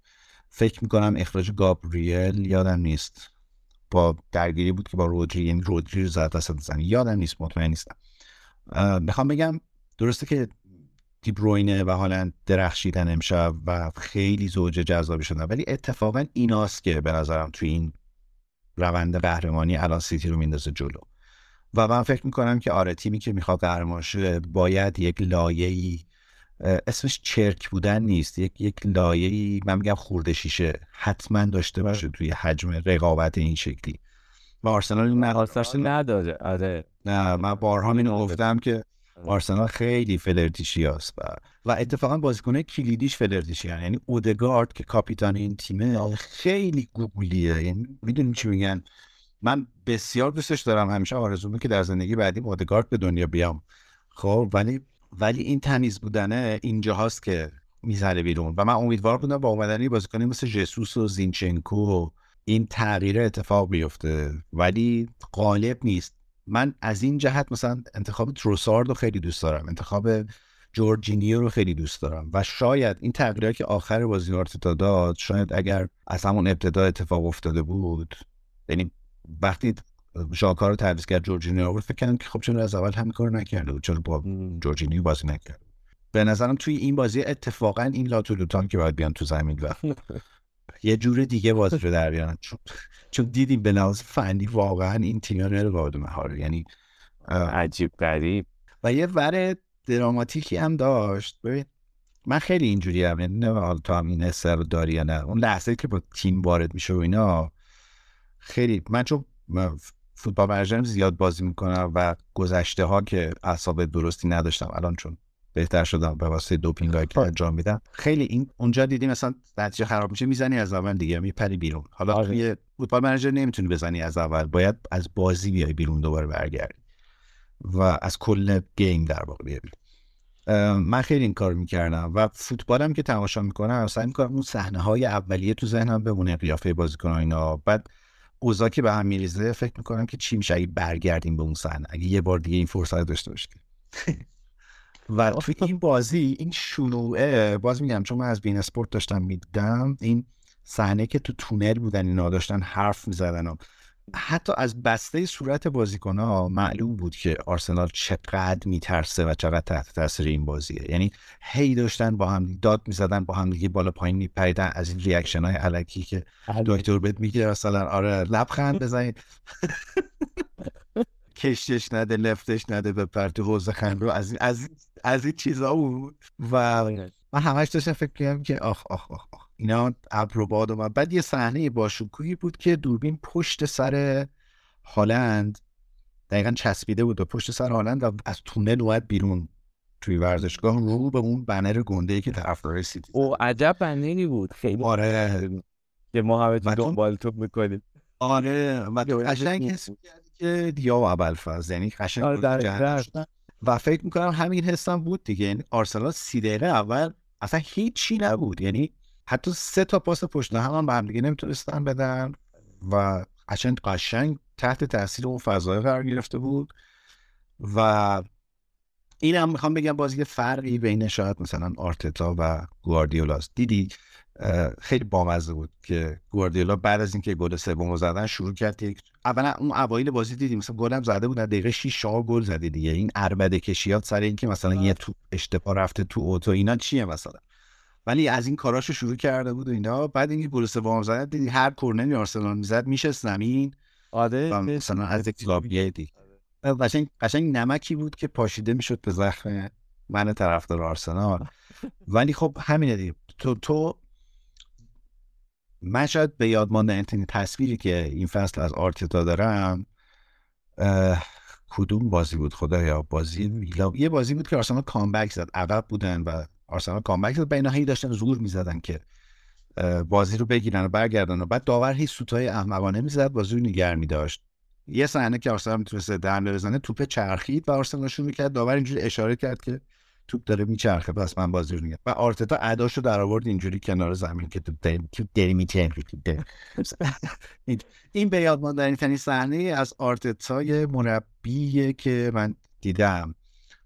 فکر می‌کنم اخراج گابریل یادم نیست. با درگیری بود که با رودری. یعنی رودری رو زد یادم نیست مطمئن نیستم. می‌خوام بگم درسته که دیبروینه و هالند درخشیدن امشب و خیلی زوج جذابی شدن ولی اتفاقا ایناست که به نظرم توی این روند قهرمانی الان سیتی رو میندازه جلو. و من فکر می‌کنم که آره تیمی که می‌خواد قهرمان شه باید یک لایه‌ای اسمش چرک بودن نیست یک یک لایه‌ای من میگم خورده شیشه حتما داشته باشه توی حجم رقابت این شکلی. و آرسنال این خواستش نداره. آره. نه من بارها اینو گفتم که آرسنال خیلی فلرتیشی است و و اتفاقا بازیکنه کلیدیش فلرتیشی هن. یعنی اودگارد که کاپیتان این تیمه خیلی گوگلیه یعنی می‌دونیم چی میگن؟ من بسیار دوستش دارم همیشه آرزومه که در زندگی بعدی اودگارد به دنیا بیام. خب ولی ولی این تمیز بودنه اینجا هاست که می‌زنه بیرون. و من امیدوار بودم با اومدنی بازیکنی مثل جسوس و زینچنکو و این تغییر اتفاق بیفته ولی غالب نیست. من از این جهت مثلا انتخاب تروسارد رو خیلی دوست دارم انتخاب جورجینیو رو خیلی دوست دارم و شاید این تغییراتی که آخر بازی آرتتا داد شاید اگر از همون ابتدا اتفاق افتاده بود یعنی وقتی ژاکا رو تعویض کرد جورجینیو رو فکر کردم که خب چون از اول همین کارو نکرده بود چرا با جورجینیو بازی نکرد به نظرم توی این بازی اتفاقا این لاتولوتان که باید بیان تو زمین و یه جور دیگه بازی رو در بیارن چون, چون دیدیم به لحاظ فنی واقعا این تیم رو قابل مهاره یعنی عجیب غریب. و یه ور دراماتیکی هم داشت. ببین من خیلی اینجوری هم یعنی نه حالا تو هم این حسه رو داری یا نه. اون لحظه که با تیم وارد میشه و اینا خیلی من چون فوتبال منیجرم زیاد بازی می‌کنم و گذشته ها که اعصاب درستی نداشتم الان چون بهتر شدم به واسطه دوپینگ هایی که انجام میدم. خیلی این اونجا دیدی مثلا نتیجه خراب میشه می‌زنی از اول دیگه میپری بیرون. حالا آره. یه فوتبال منیجر نمی‌تونی بزنی از اول باید از بازی بیای بیرون دوباره برگردی و از کل گیم در واقع بیای بیرون. من خیلی این کار می‌کردم و فوتبالم که تماشا می‌کنم سعی می‌کنم اون صحنه های اولیه تو ذهنم بمونه قیافه بازیکن اینا. بعد اوضاع که به هم میریزه فکر می‌کنم که چی میشه؟ اگه برگردیم به اون صحنه اگه یه بار دیگه این فرصت داشته باشیم. و توی این بازی این شروعه باز میگم چون من از بین اسپورت داشتم میدم این صحنه که تو تونل بودن اینا داشتن حرف می‌زدن و حتی از بسته صورت بازیکن ها معلوم بود که آرسنال چقدر میترسه و چقدر تحت تاثیر این بازیه. یعنی هی داشتن با هم داد می‌زدن با هم دیگه بالا پایین میپریدن از این reaction های الکی که دکتر بهت میگه مثلا آره لبخند بزنید. کشتش نده لفتش نده به پرت حوزه خند رو. از این از این- از این چیزا بود. و من همش داشتم فکر کنم که آخ آخ آخ, آخ. اینا ابر و باد اومد بعد یه صحنه باشکوهی بود که دوربین پشت سر هالند دقیقا چسبیده بود به پشت سر هالند و از تونل اومد بیرون توی ورزشگاه. رو به اون بنر گنده ای که طرفدار سیتی او عجب بندی بود. خیلی آره. که ما همه تو و تو- دنبال توپ می‌کنیم. آره. و قشنگ حس که دیا و ابوالفضل. یعنی قشنگ آره،. و فکر می‌کنم همین حسم بود دیگه. یعنی آرسنال سی دقیقه اول اصلا هیچی نبود. یعنی حتی سه تا پاس پشت هم, هم به هم دیگه نمی‌تونستن بدن و قشنگ قشنگ تحت تاثیر اون فضای قرار گرفته بود. و این هم می‌خوام بگم باز یه فرقی بین شاید مثلا آرتتا و گواردیولاست. دیدی خیلی بامزه بود که گواردیولا بعد از اینکه گل سومو زدن شروع کرد یک اولا اون اوایل بازی دیدیم مثلا گلم زده بود دقیقه 6 شاه گل زده دیگه. این عربده کشیات سر اینکه مثلا یه تو اشتباه رفته تو اوتو اینا چیه مثلا؟ ولی از این کاراشو شروع کرده بود و اینا. بعد اینکه گل سوم زد دیدی هر کورنری آرسنال می‌زد میشه زمین آره مثلا از یک لابیه دیگه قشنگ قشنگ نمکی بود که پاشیده می‌شد به زخم من طرفدار آرسنال. ولی خب همینه دیگه. تو تو من شاید به یاد مانده تصویری که این فصل از آرتتا دارم کدوم بازی بود؟ خدایا بازی ویلا یه بازی بود که آرسنال کامبک زد عقب بودن و آرسنال کامبک زد. بین هی داشتن زور می‌زدن که بازی رو بگیرن و برگردن و بعد داور هی سوتای احمقانه می‌زد بازی رو نگه میداشت یه صحنه که آرسنال می‌تونست درمی بزنه توپ چرخید و آرسنال شروع می‌کرد. داور اینجوری اشاره کرد که توپ داره میچرخه پس من بازی رو و آرتتا اداشو در آورد اینجوری کنار زمین که داری توپ داری میچرخه این- به یاد ماندنی ترین صحنه از آرتتای مربیه که من دیدم.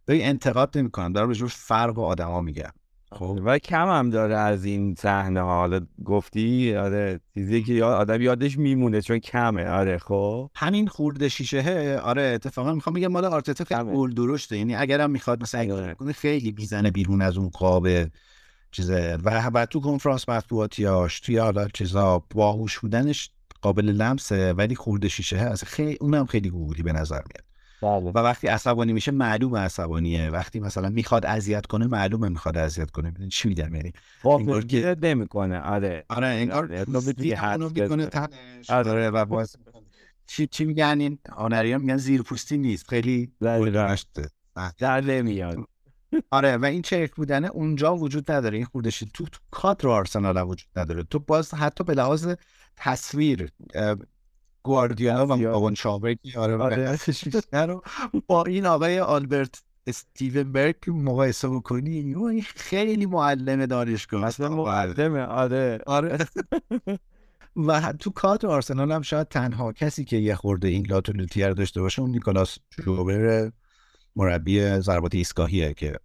به انتقاد نمی‌کنم. دارم راجع به فرق آدما میگم. خب. و کم هم داره از این صحنه ها. حالا گفتی آره چیزی که یاد آدم یادش میمونه چون کمه. آره خب. همین خورده شیشه. آره اتفاقا می‌خوام بگم مال آرتتا خیلی درشته. یعنی اگرم می‌خواد مثلا اگه آره. کنه خیلی بیزنه بیرون از اون قاب چیزه و و تو کنفرانس مطبوعاتیاش توی حالا چیزا باهوش بودنش قابل لمسه ولی خورده شیشه. هست خیلی اونم خیلی گوگلی به نظر میاد. بله. و وقتی عصبانی میشه معلومه عصبانیه. وقتی مثلا می‌خواد اذیت کنه معلومه می‌خواد اذیت کنه. می‌دونی چی میگم؟ یعنی که- قافل نمی‌کنه. آره. آره انگار حدس اونو می‌کنه. تنش. آره. آره و باز چی چی میگن این آنری میگن زیر پوستی نیست. خیلی دقیقاً. گلداشته در نمیاد. آره و این چرک بودنه اونجا وجود نداره. این خوردشی تو تو کادر آرسنال وجود نداره. تو باز حتی به لحاظ تصویر گواردیولا و. مقابل شاوردی آره آره. آره. رو با این آقای آلبرت استیونبرگ مقایسه بکنی اوه، خیلی معلم دانشگاه. اصلا مقدمه آره آره و تو کادر آرسنال هم شاید تنها کسی که یه خورده این لاتولوتی رو داشته باشه اون نیکولاس شوبر مربی ضربات ایستگاهیه که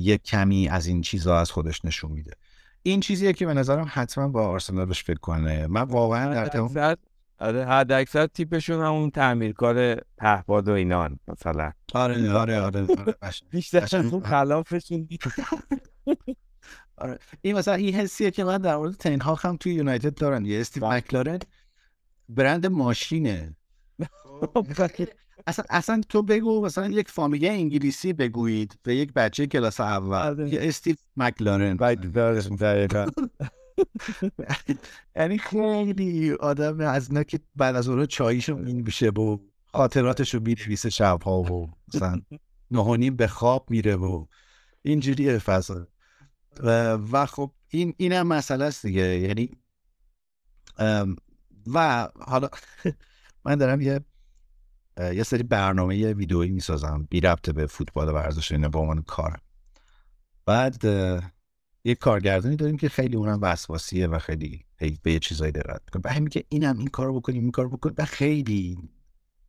یه کمی از این چیزها از خودش نشون میده این چیزیه که به نظرم حتما با آرسنالش فکر کنه من واقعا در تمام آره حد اکثر تیپشون همون تعمیرکار پهباد و اینان مثلا. آره آره آره, آره. بیشتر اون خلافشون. آره. این مثلا این حسیه که من در مورد تنها هم توی یونایتد دارن یه استیو مکلارن برند ماشینه. اصلا اصلا تو بگو مثلا یک فامیلی انگلیسی بگویید به یک بچه کلاس اول. یه استیو مکلارن یعنی خیلی آدم از اینا که بعد از اون چاییشو این میشه و خاطراتشو می‌نویسه شبها و مثلا نهانیم به خواب میره و اینجوری فضا. و خب این اینم مسئله است دیگه. یعنی و حالا من دارم یه یه سری برنامه ویدئویی می‌سازم بی ربط به فوتبال و ورزش اینا به عنوان کار بعد یه کارگردانی داریم که خیلی اونم وسواسیه و خیلی به یه چیزایی دقت می‌کنه. و میگه اینم این کارو بکنیم این کارو بکنیم. و خیلی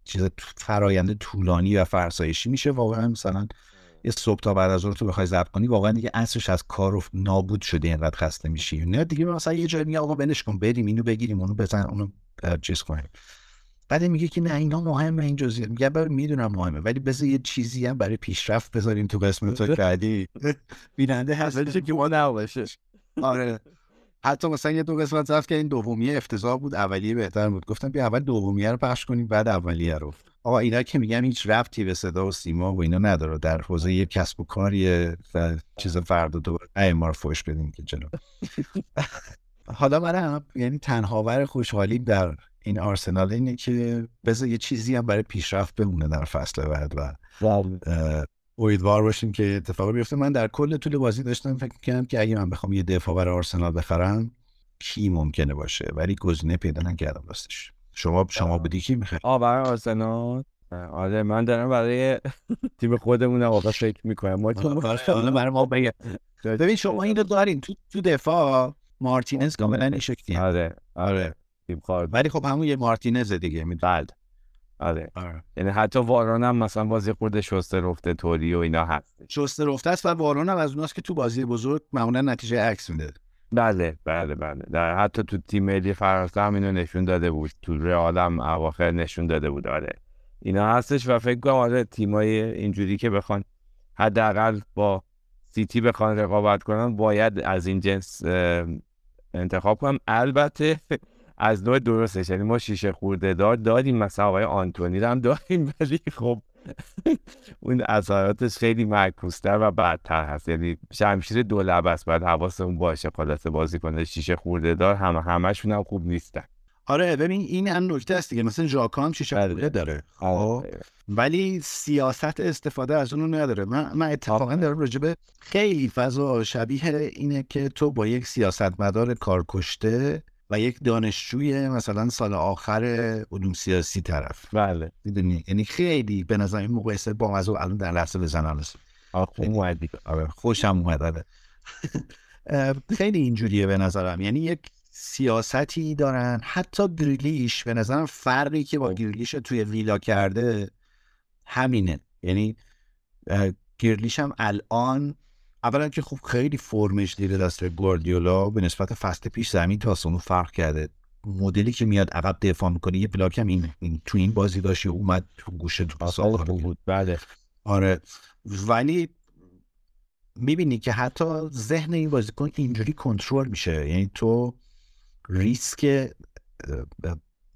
چیز فرایند طولانی و فرسایشی میشه. واقعا مثلا یه صبح تا بعد از اون تو بخوای ضبط کنی واقعا دیگه عصرش از کار نابود شده اینقدر خسته میشی. نه دیگه مثلا یه جایی میگه آقا بنش کن بریم اینو بگیریم اونو بزن اونو چیز کنیم. بعد میگه که نه اینا مهمه این جزئیات. میگه برای می‌دونم مهمه ولی بذار یه چیزی هم برای پیشرفت بذاریم تو قسمت تو کردی بیننده هست. که ما نباشه. آره. حتی مثلا یه دو قسمت رفت که این دومیه افتضاح بود. اولیه بهتر بود. گفتم بیا اول دومیه رو پخش کنیم بعد اولیه رو. آقا اینا که میگم هیچ رفتی به صدا و سیما و اینا نداره. در حوزه یه کسب و کاریه و چیز فردا دوباره ما رو فوش بدیم که جلو حالا من یعنی تنهاور خوشحالی در این آرسنال اینه که بذار یه چیزی هم برای پیشرفت بمونه در فصل بعد و بله. امیدوار باشیم که اتفاق بیفته. من در کل طول بازی داشتم فکر کنم که اگه من بخوام یه دفاع برای آرسنال بخرم کی ممکنه باشه؟ ولی گزینه پیدا نکردم راستش. شما شما بودی کی می‌خوای آ برای آرسنال؟ آره من دارم برای تیم خودمون واقعا فکر می‌کنم. ما آره برای ما بگه. ببین شما اینو دارین تو تو دفاع مارتینز کاملا این آره آره. تیم ولی خب همون یه مارتینز دیگه می بله آره. آره. یعنی حتی وارون هم مثلا بازی خورده شسته رفته توری و اینا هست. شسته رفته است و وارون هم از اوناست که تو بازی بزرگ معمولا نتیجه عکس میده. بله بله بله. در حتی تو تیم ملی فرانسه هم اینو نشون داده بود. تو رئال هم اواخر نشون داده بود. آره. اینا هستش و فکر کنم آره تیمای اینجوری که بخوان حداقل با سیتی بخوان رقابت کنن باید از این جنس انتخاب کنم. البته از نوع درستش یعنی ما شیشه خورده دار داریم مثلا آقای آنتونی رو هم داریم ولی خب اون اثراتش خیلی معکوستر و بدتر هست. یعنی شمشیر دو لب است باید حواسمون باشه خلاصه بازی کنه شیشه خورده دار هم همشون هم خوب نیستن. آره ببین این هم نکته است دیگه. مثلا ژاکا هم شیشه بله. خورده داره. خب؟ بله. ولی سیاست استفاده از اونو نداره. من, من اتفاقا دارم راجبه خیلی فضا شبیه اینه که تو با یک سیاستمدار کارکشته و یک دانشجوی مثلا سال آخر علوم سیاسی طرف. بله. می‌دونی؟ یعنی خیلی به نظر این مقایسه با مزو الان در لحظه بزنن آره خوشم اومد آره. خیلی اینجوریه به نظرم. یعنی یک سیاستی دارن. حتی گریلیش به نظرم فرقی که با گریلیش توی ویلا کرده همینه. یعنی گریلیش هم الان اولا که خوب خیلی فرمش دیره دست گواردیولا به نسبت فصل پیش زمین تا فرق کرده. مدلی که میاد عقب دفاع می‌کنه یه بلاک هم این, این تو این بازی داشت اومد تو گوشه تو بود. بله. آره. ولی می‌بینی که حتی ذهن این بازیکن اینجوری کنترل میشه. یعنی تو ریسک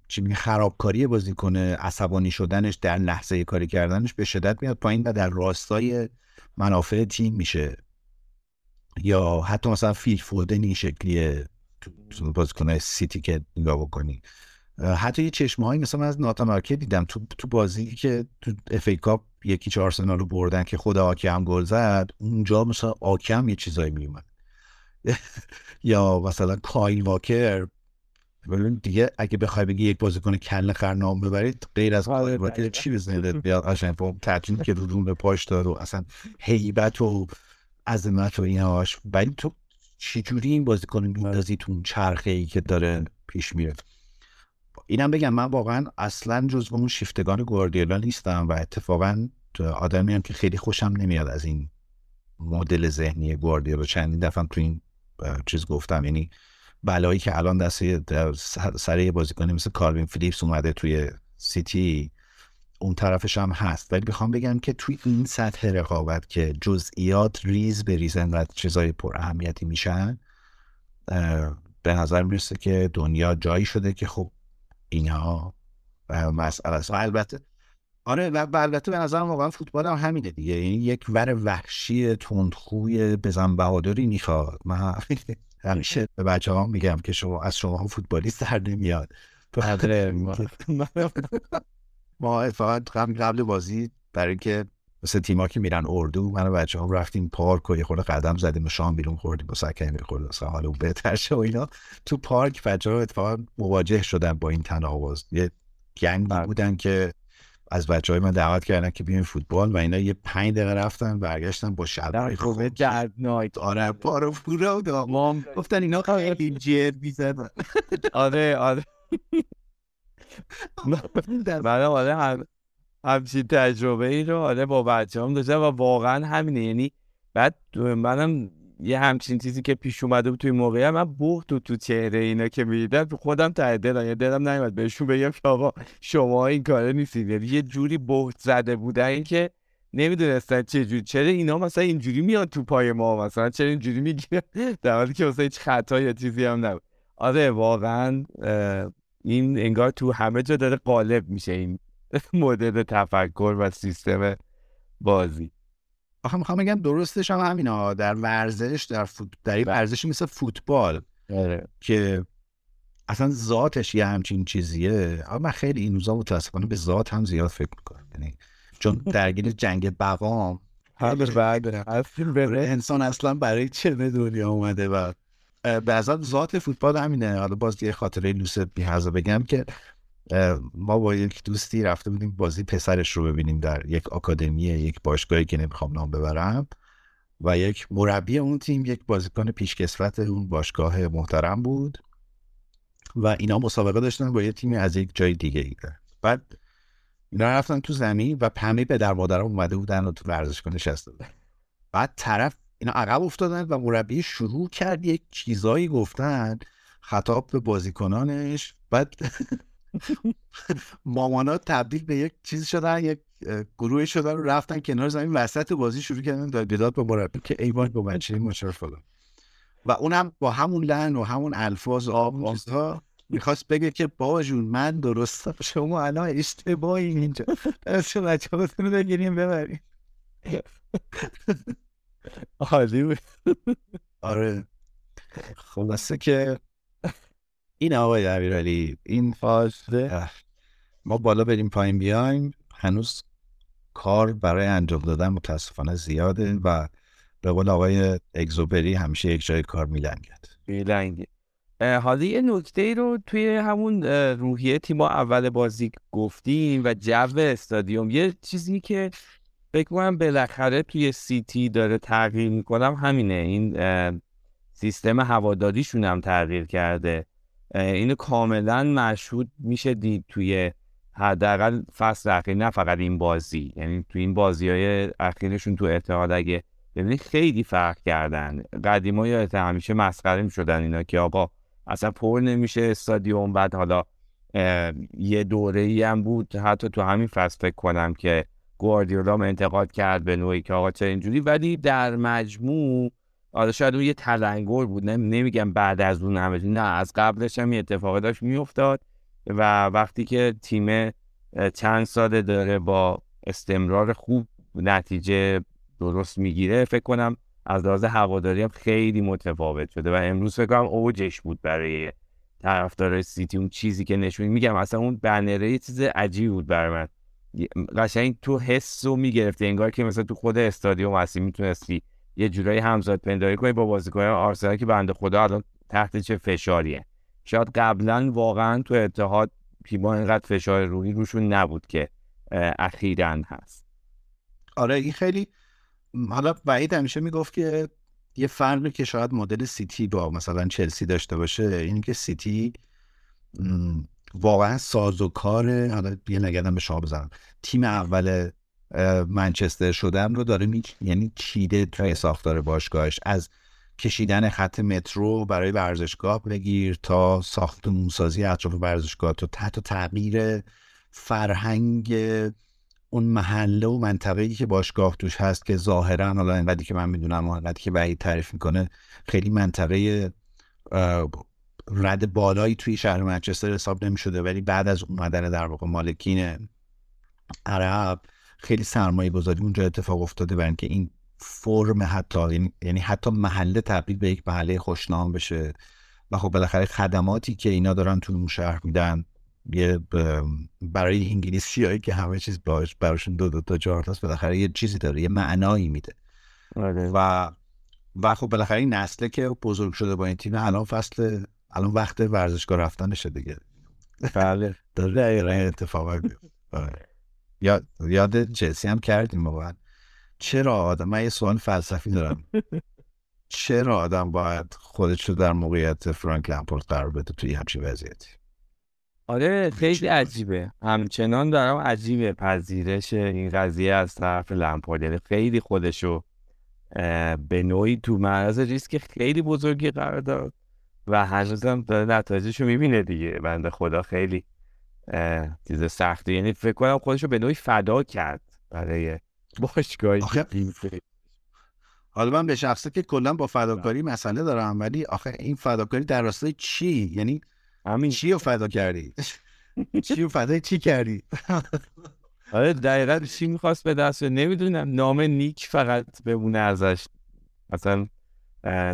چی خرابکاری بازیکن عصبانی شدنش در لحظه کاری کردنش به شدت میاد پایین و در راستای منافع تیم میشه. یا حتی مثلا فیل فودن این شکلیه بازیکن سیتی که نگاه بکنی. حتی یه چشمه هایی مثلا از ناتان آکه دیدم. تو تو بازی که تو FA Cup یکی که آرسنال رو بردن که خود آکه‌م گل زد اونجا مثلا آکه‌م یه چیزایی میومد یا مثلا کایل واکر. ببین دیگه اگه بخوای بگی یک بازیکن کل خر نام ببرید غیر از کایل واکر چی بزنید؟ بیاد قشنگ ترجیح که رو به پاش داد و اصلا هیبت و عظمت و اینهاش ولی تو چجوری این بازیکن میندازی تو اون چرخه ای که داره پیش میره؟ اینم بگم من واقعا اصلا جز اون شیفتگان گواردیولا نیستم و اتفاقا آدمی هم که خیلی خوشم نمیاد از این مدل ذهنی گواردیولا. چندین دفعه تو این چیز گفتم. یعنی بلایی که الان دست سر یه بازیکنی مثل کاروین فیلیپس اومده توی سیتی اون طرفش هم هست. ولی می‌خوام بگم که توی این سطح رقابت که جزئیات ریز بریزن و چیزای پر اهمیتی میشن به نظر می‌رسه که دنیا جایی شده که خب اینها مسئله است. البته آره و البته به نظر واقعا فوتبال هم همینه دیگه. یعنی یک ور وحشی تندخوی بزن بهادری می‌خواد. من همیشه به بچه ها میگم که شما از شما فوتبالیست در نمیاد. ما فقط قبل بازی برای اینکه مثل تیما که میرن اردو من و بچه هم رفتیم پارک و یه خورده قدم زدیم و شام بیرون خوردیم با سکه می‌خورد اصلا حالا بهتر شه و اینا. تو پارک بچه ها اتفاقا مواجه شدن با این تناقض. یه گنگی بله. بودن که از بچه های من دعوت کردن که بیاین فوتبال و اینا یه پنج دقیقه رفتن برگشتن با شلوار خوب نایت آره پارو پورا و گفتن اینا خیلی. جیر بیزدن آره آره. من آره هم همچین تجربه ای رو آره با بچه هم داشتم و واقعا همینه. یعنی بعد منم یه همچین چیزی که پیش اومده بود توی موقعی من بخت تو تو چهره اینا که می‌دیدم خودم ته دلم یه دلم نمیاد بهشون بگم که آقا شما این کاره نیستید. یعنی یه جوری بخت زده بودن که نمی‌دونستن چه جوری. چرا اینا مثلا اینجوری میان تو پای ما؟ مثلا چرا اینجوری می‌گیرن؟ در حالی که مثلا هیچ خطا یا چیزی هم نبود. آره واقعا این انگار تو همه جا داره قالب میشه این مدل تفکر و سیستم بازی. آخه می‌خوام بگم درستش هم همینه در ورزش در فوت... در این ورزشی مثل فوتبال آره. که اصلا ذاتش یه همچین چیزیه. اما من خیلی این روزا متاسفانه به ذات هم زیاد فکر می‌کنم. یعنی چون درگیر جنگ بقام انسان اصلا برای چه دنیا اومده و به ذات فوتبال همینه. حالا باز یه خاطره لوس بیهزا بگم که ما با یک دوستی رفته بودیم بازی پسرش رو ببینیم در یک آکادمی یک باشگاهی که نمی‌خوام نام ببرم و یک مربی اون تیم یک بازیکن پیشکسوت اون باشگاه محترم بود و اینا مسابقه داشتن با یه تیمی از یک جای دیگه ای. بعد اینا رفتن تو زمین و پمی به در مادرم اومده بودن و تو ورزشگاه نشسته بودن. بعد طرف اینا عقب افتادن و مربی شروع کرد یک چیزایی گفتن خطاب به بازیکنانش بعد مامانا تبدیل به یک چیزی شدن یک گروه شدن و رفتن کنار زمین وسط بازی شروع کردن داد بیداد با مربی که ای با بچه مشار فلان. و اونم با همون لحن و همون الفاظ آب چیزها می‌خواست بگه که بابا جون من درستم شما الان اشتباهی اینجا. دست بچه بگیریم ببریم. عالی بود. آره. خلاصه که این آقای امیرعلی این فازده ما بالا بریم پایین بیایم. هنوز کار برای انجام دادن متاسفانه زیاده و به قول آقای اگزوبری همیشه یک جای کار میلنگد. میلنگد حالا یه نکته رو توی همون روحیه تیما اول بازی گفتیم و جو استادیوم. یه چیزی که فکر کنم بالاخره توی سیتی داره تغییر می‌کنم همینه. این سیستم هواداریشون هم تغییر کرده. اینو کاملا مشهود میشه دید توی حداقل فصل اخیر نه فقط این بازی. یعنی توی این بازی های اخیرشون تو اتحاد اگه ببینید خیلی فرق کردن. قدیما یادت همیشه مسخره می‌شدن اینا که آقا اصلا پر نمیشه استادیوم. بعد حالا یه دوره ای هم بود. حتی تو همین فصل فکر کنم که گواردیولا انتقاد کرد به نوعی که آقا چه اینجوری؟ ولی در مجموع آره شاید اون یه تلنگر بود نمیگم بعد از اون همه نه از قبلش هم یه اتفاقی داشت میافتاد و وقتی که تیم چند ساله داره با استمرار خوب نتیجه درست می‌گیره فکر کنم از لحاظ هواداری هم خیلی متفاوت شده و امروز فکر کنم اوجش بود برای طرفدار سیتی اون چیزی که نشون میگم. اصلا اون بنره یه چیز عجیبی بود برای من. قشنگ تو حس رو می‌گرفتی انگار که مثلا تو خود استادیوم هستی می‌تونستی یه جورایی همزاد پنداری کنی با بازیکن آرسنال که بنده خدا الان تحت چه فشاریه. شاید قبلا واقعا تو اتحاد پیما اینقدر فشار روحی روشون نبود که اخیرا هست. آره این خیلی حالا وحید همیشه می‌گفت که یه فرقی که شاید مدل سیتی با مثلا چلسی داشته باشه این که سیتی واقعا سازوکار حالا یه نگردم به شما بزنم. تیم اول منچستر شدن رو داره می یعنی چیده توی ساختار باشگاهش. از کشیدن خط مترو برای ورزشگاه بگیر تا ساختمون سازی اطراف ورزشگاه. تا تحت تغییر فرهنگ اون محله و منطقه‌ای که باشگاه توش هست که ظاهرا حالا انقدری که من می‌دونم و انقدری که وحید تعریف می‌کنه خیلی منطقه رد بالایی توی شهر منچستر حساب نمی شده ولی بعد از اومدن در واقع مالکین عرب خیلی سرمایه گذاری اونجا اتفاق افتاده برای اینکه این فرم حتی یعنی- یعنی حتی محله تبدیل به یک محله خوشنام بشه. و خب بالاخره خدماتی که اینا دارن تو اون شهر میدن یه برای انگلیسی هایی که همه چیز باش براشون دو دو تا چهار تاست بالاخره یه چیزی داره یه معنایی میده. آره. و و خب بالاخره این نسله که بزرگ شده با این تیم الان فصل الان وقت ورزشگاه رفتنشه دیگه. بله. داره دقیقا این اتفاقات میفته. آره. یاد یاد چلسی هم کردیم واقعا. چرا آدم من یه سوال فلسفی دارم. چرا آدم باید خودش رو در موقعیت فرانک لمپورت قرار بده توی همچین وضعیتی؟ آره خیلی عجیبه. همچنان دارم عجیبه پذیرش این قضیه از طرف لمپارد یعنی خیلی خودشو به نوعی تو معرض ریسک خیلی بزرگی قرار داد. و هنوزم داره نتایجش رو می‌بینه دیگه. بنده خدا خیلی چیز سختی. یعنی فکر کنم خودشو به نوعی فدا کرد برای باشگاهی. آخه- حالا من به شخصه که کلا با فداکاری مسئله دارم ولی آخه این فداکاری در راستای چی؟ یعنی همین. چی رو فدا کردی؟ چی رو فدای چی کردی؟ آره دقیقا چی می‌خواست به دست؟ نمی‌دونم. نام نیک فقط بمونه ازش. مثلا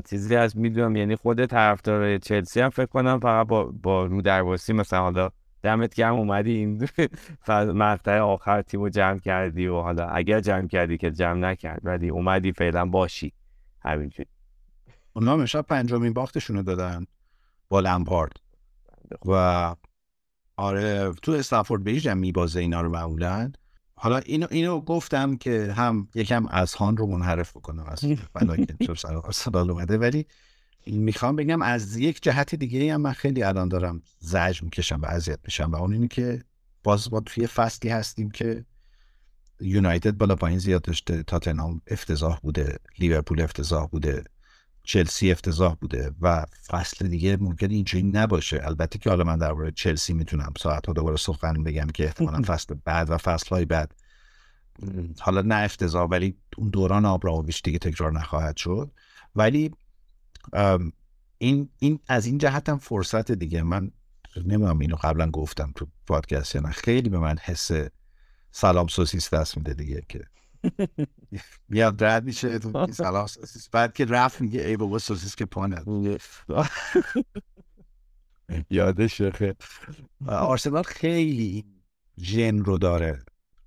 چیزی از می‌دونم یعنی خود طرفدار چلسی هم فکر کنم فقط با, با رو درواسی مثلا حالا دمت گرم اومدی این مقطع آخر تیم رو جمع کردی و حالا اگر جمع کردی که جمع نکرد ولی اومدی فعلا باشی. همینجوری. اونا امشب پنجمین باختشون رو دادن با لمپارد. و آره تو استنفورد بریج هم میبازه اینا رو معمولا. حالا اینو اینو گفتم که هم یکم از هان رو منحرف بکنم از که چون سر اومده ولی می‌خوام بگم از یک جهت دیگه هم من خیلی الان دارم زجر می‌کشم و اذیت میشم و اون اینه که باز ما توی فصلی هستیم که یونایتد بالا پایین زیاد داشته تاتنهام افتضاح بوده لیورپول افتضاح بوده. چلسی افتضاح بوده و فصل دیگه ممکن اینجوری نباشه. البته که حالا من درباره چلسی می‌تونم ساعت ها دوباره سخن بگم که احتمالا فصل بعد و فصل های بعد حالا نه افتضاح ولی اون دوران آبراهویچ دیگه تکرار نخواهد شد. ولی این این از این جهت هم فرصت دیگه. من نمی‌دونم اینو قبلا گفتم تو پادکست یا نه. خیلی به من حس سلام سوسیس دست میده دیگه که میاد رد میشه سلام بعد که رفت میگه ای بابا سوسیس که پا نداره. یادش خیلی و آرسنال خیلی ژن رو داره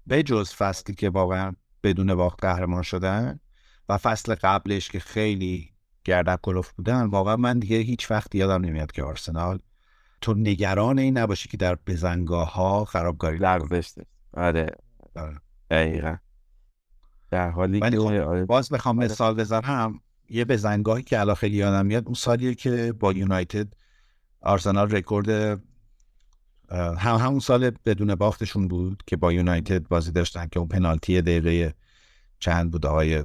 به جز فصلی که واقعا بدون باخت قهرمان شدن و فصل قبلش که خیلی گردک کلوف بودن واقعا من دیگه هیچ وقت یادم نمیاد که آرسنال تو نگران این نباشی که در بزنگاه ها خرابکاری لغزش. آره آره. دقیقا در حالی ولی که خب، آره باز بخوام مثال بزنم. یه بزنگاهی که الان خیلی یادم میاد اون سالیه که با یونایتد آرسنال رکورد هم همون سال بدون باختشون بود که با یونایتد بازی داشتن که اون پنالتی دقیقه چند بود آقای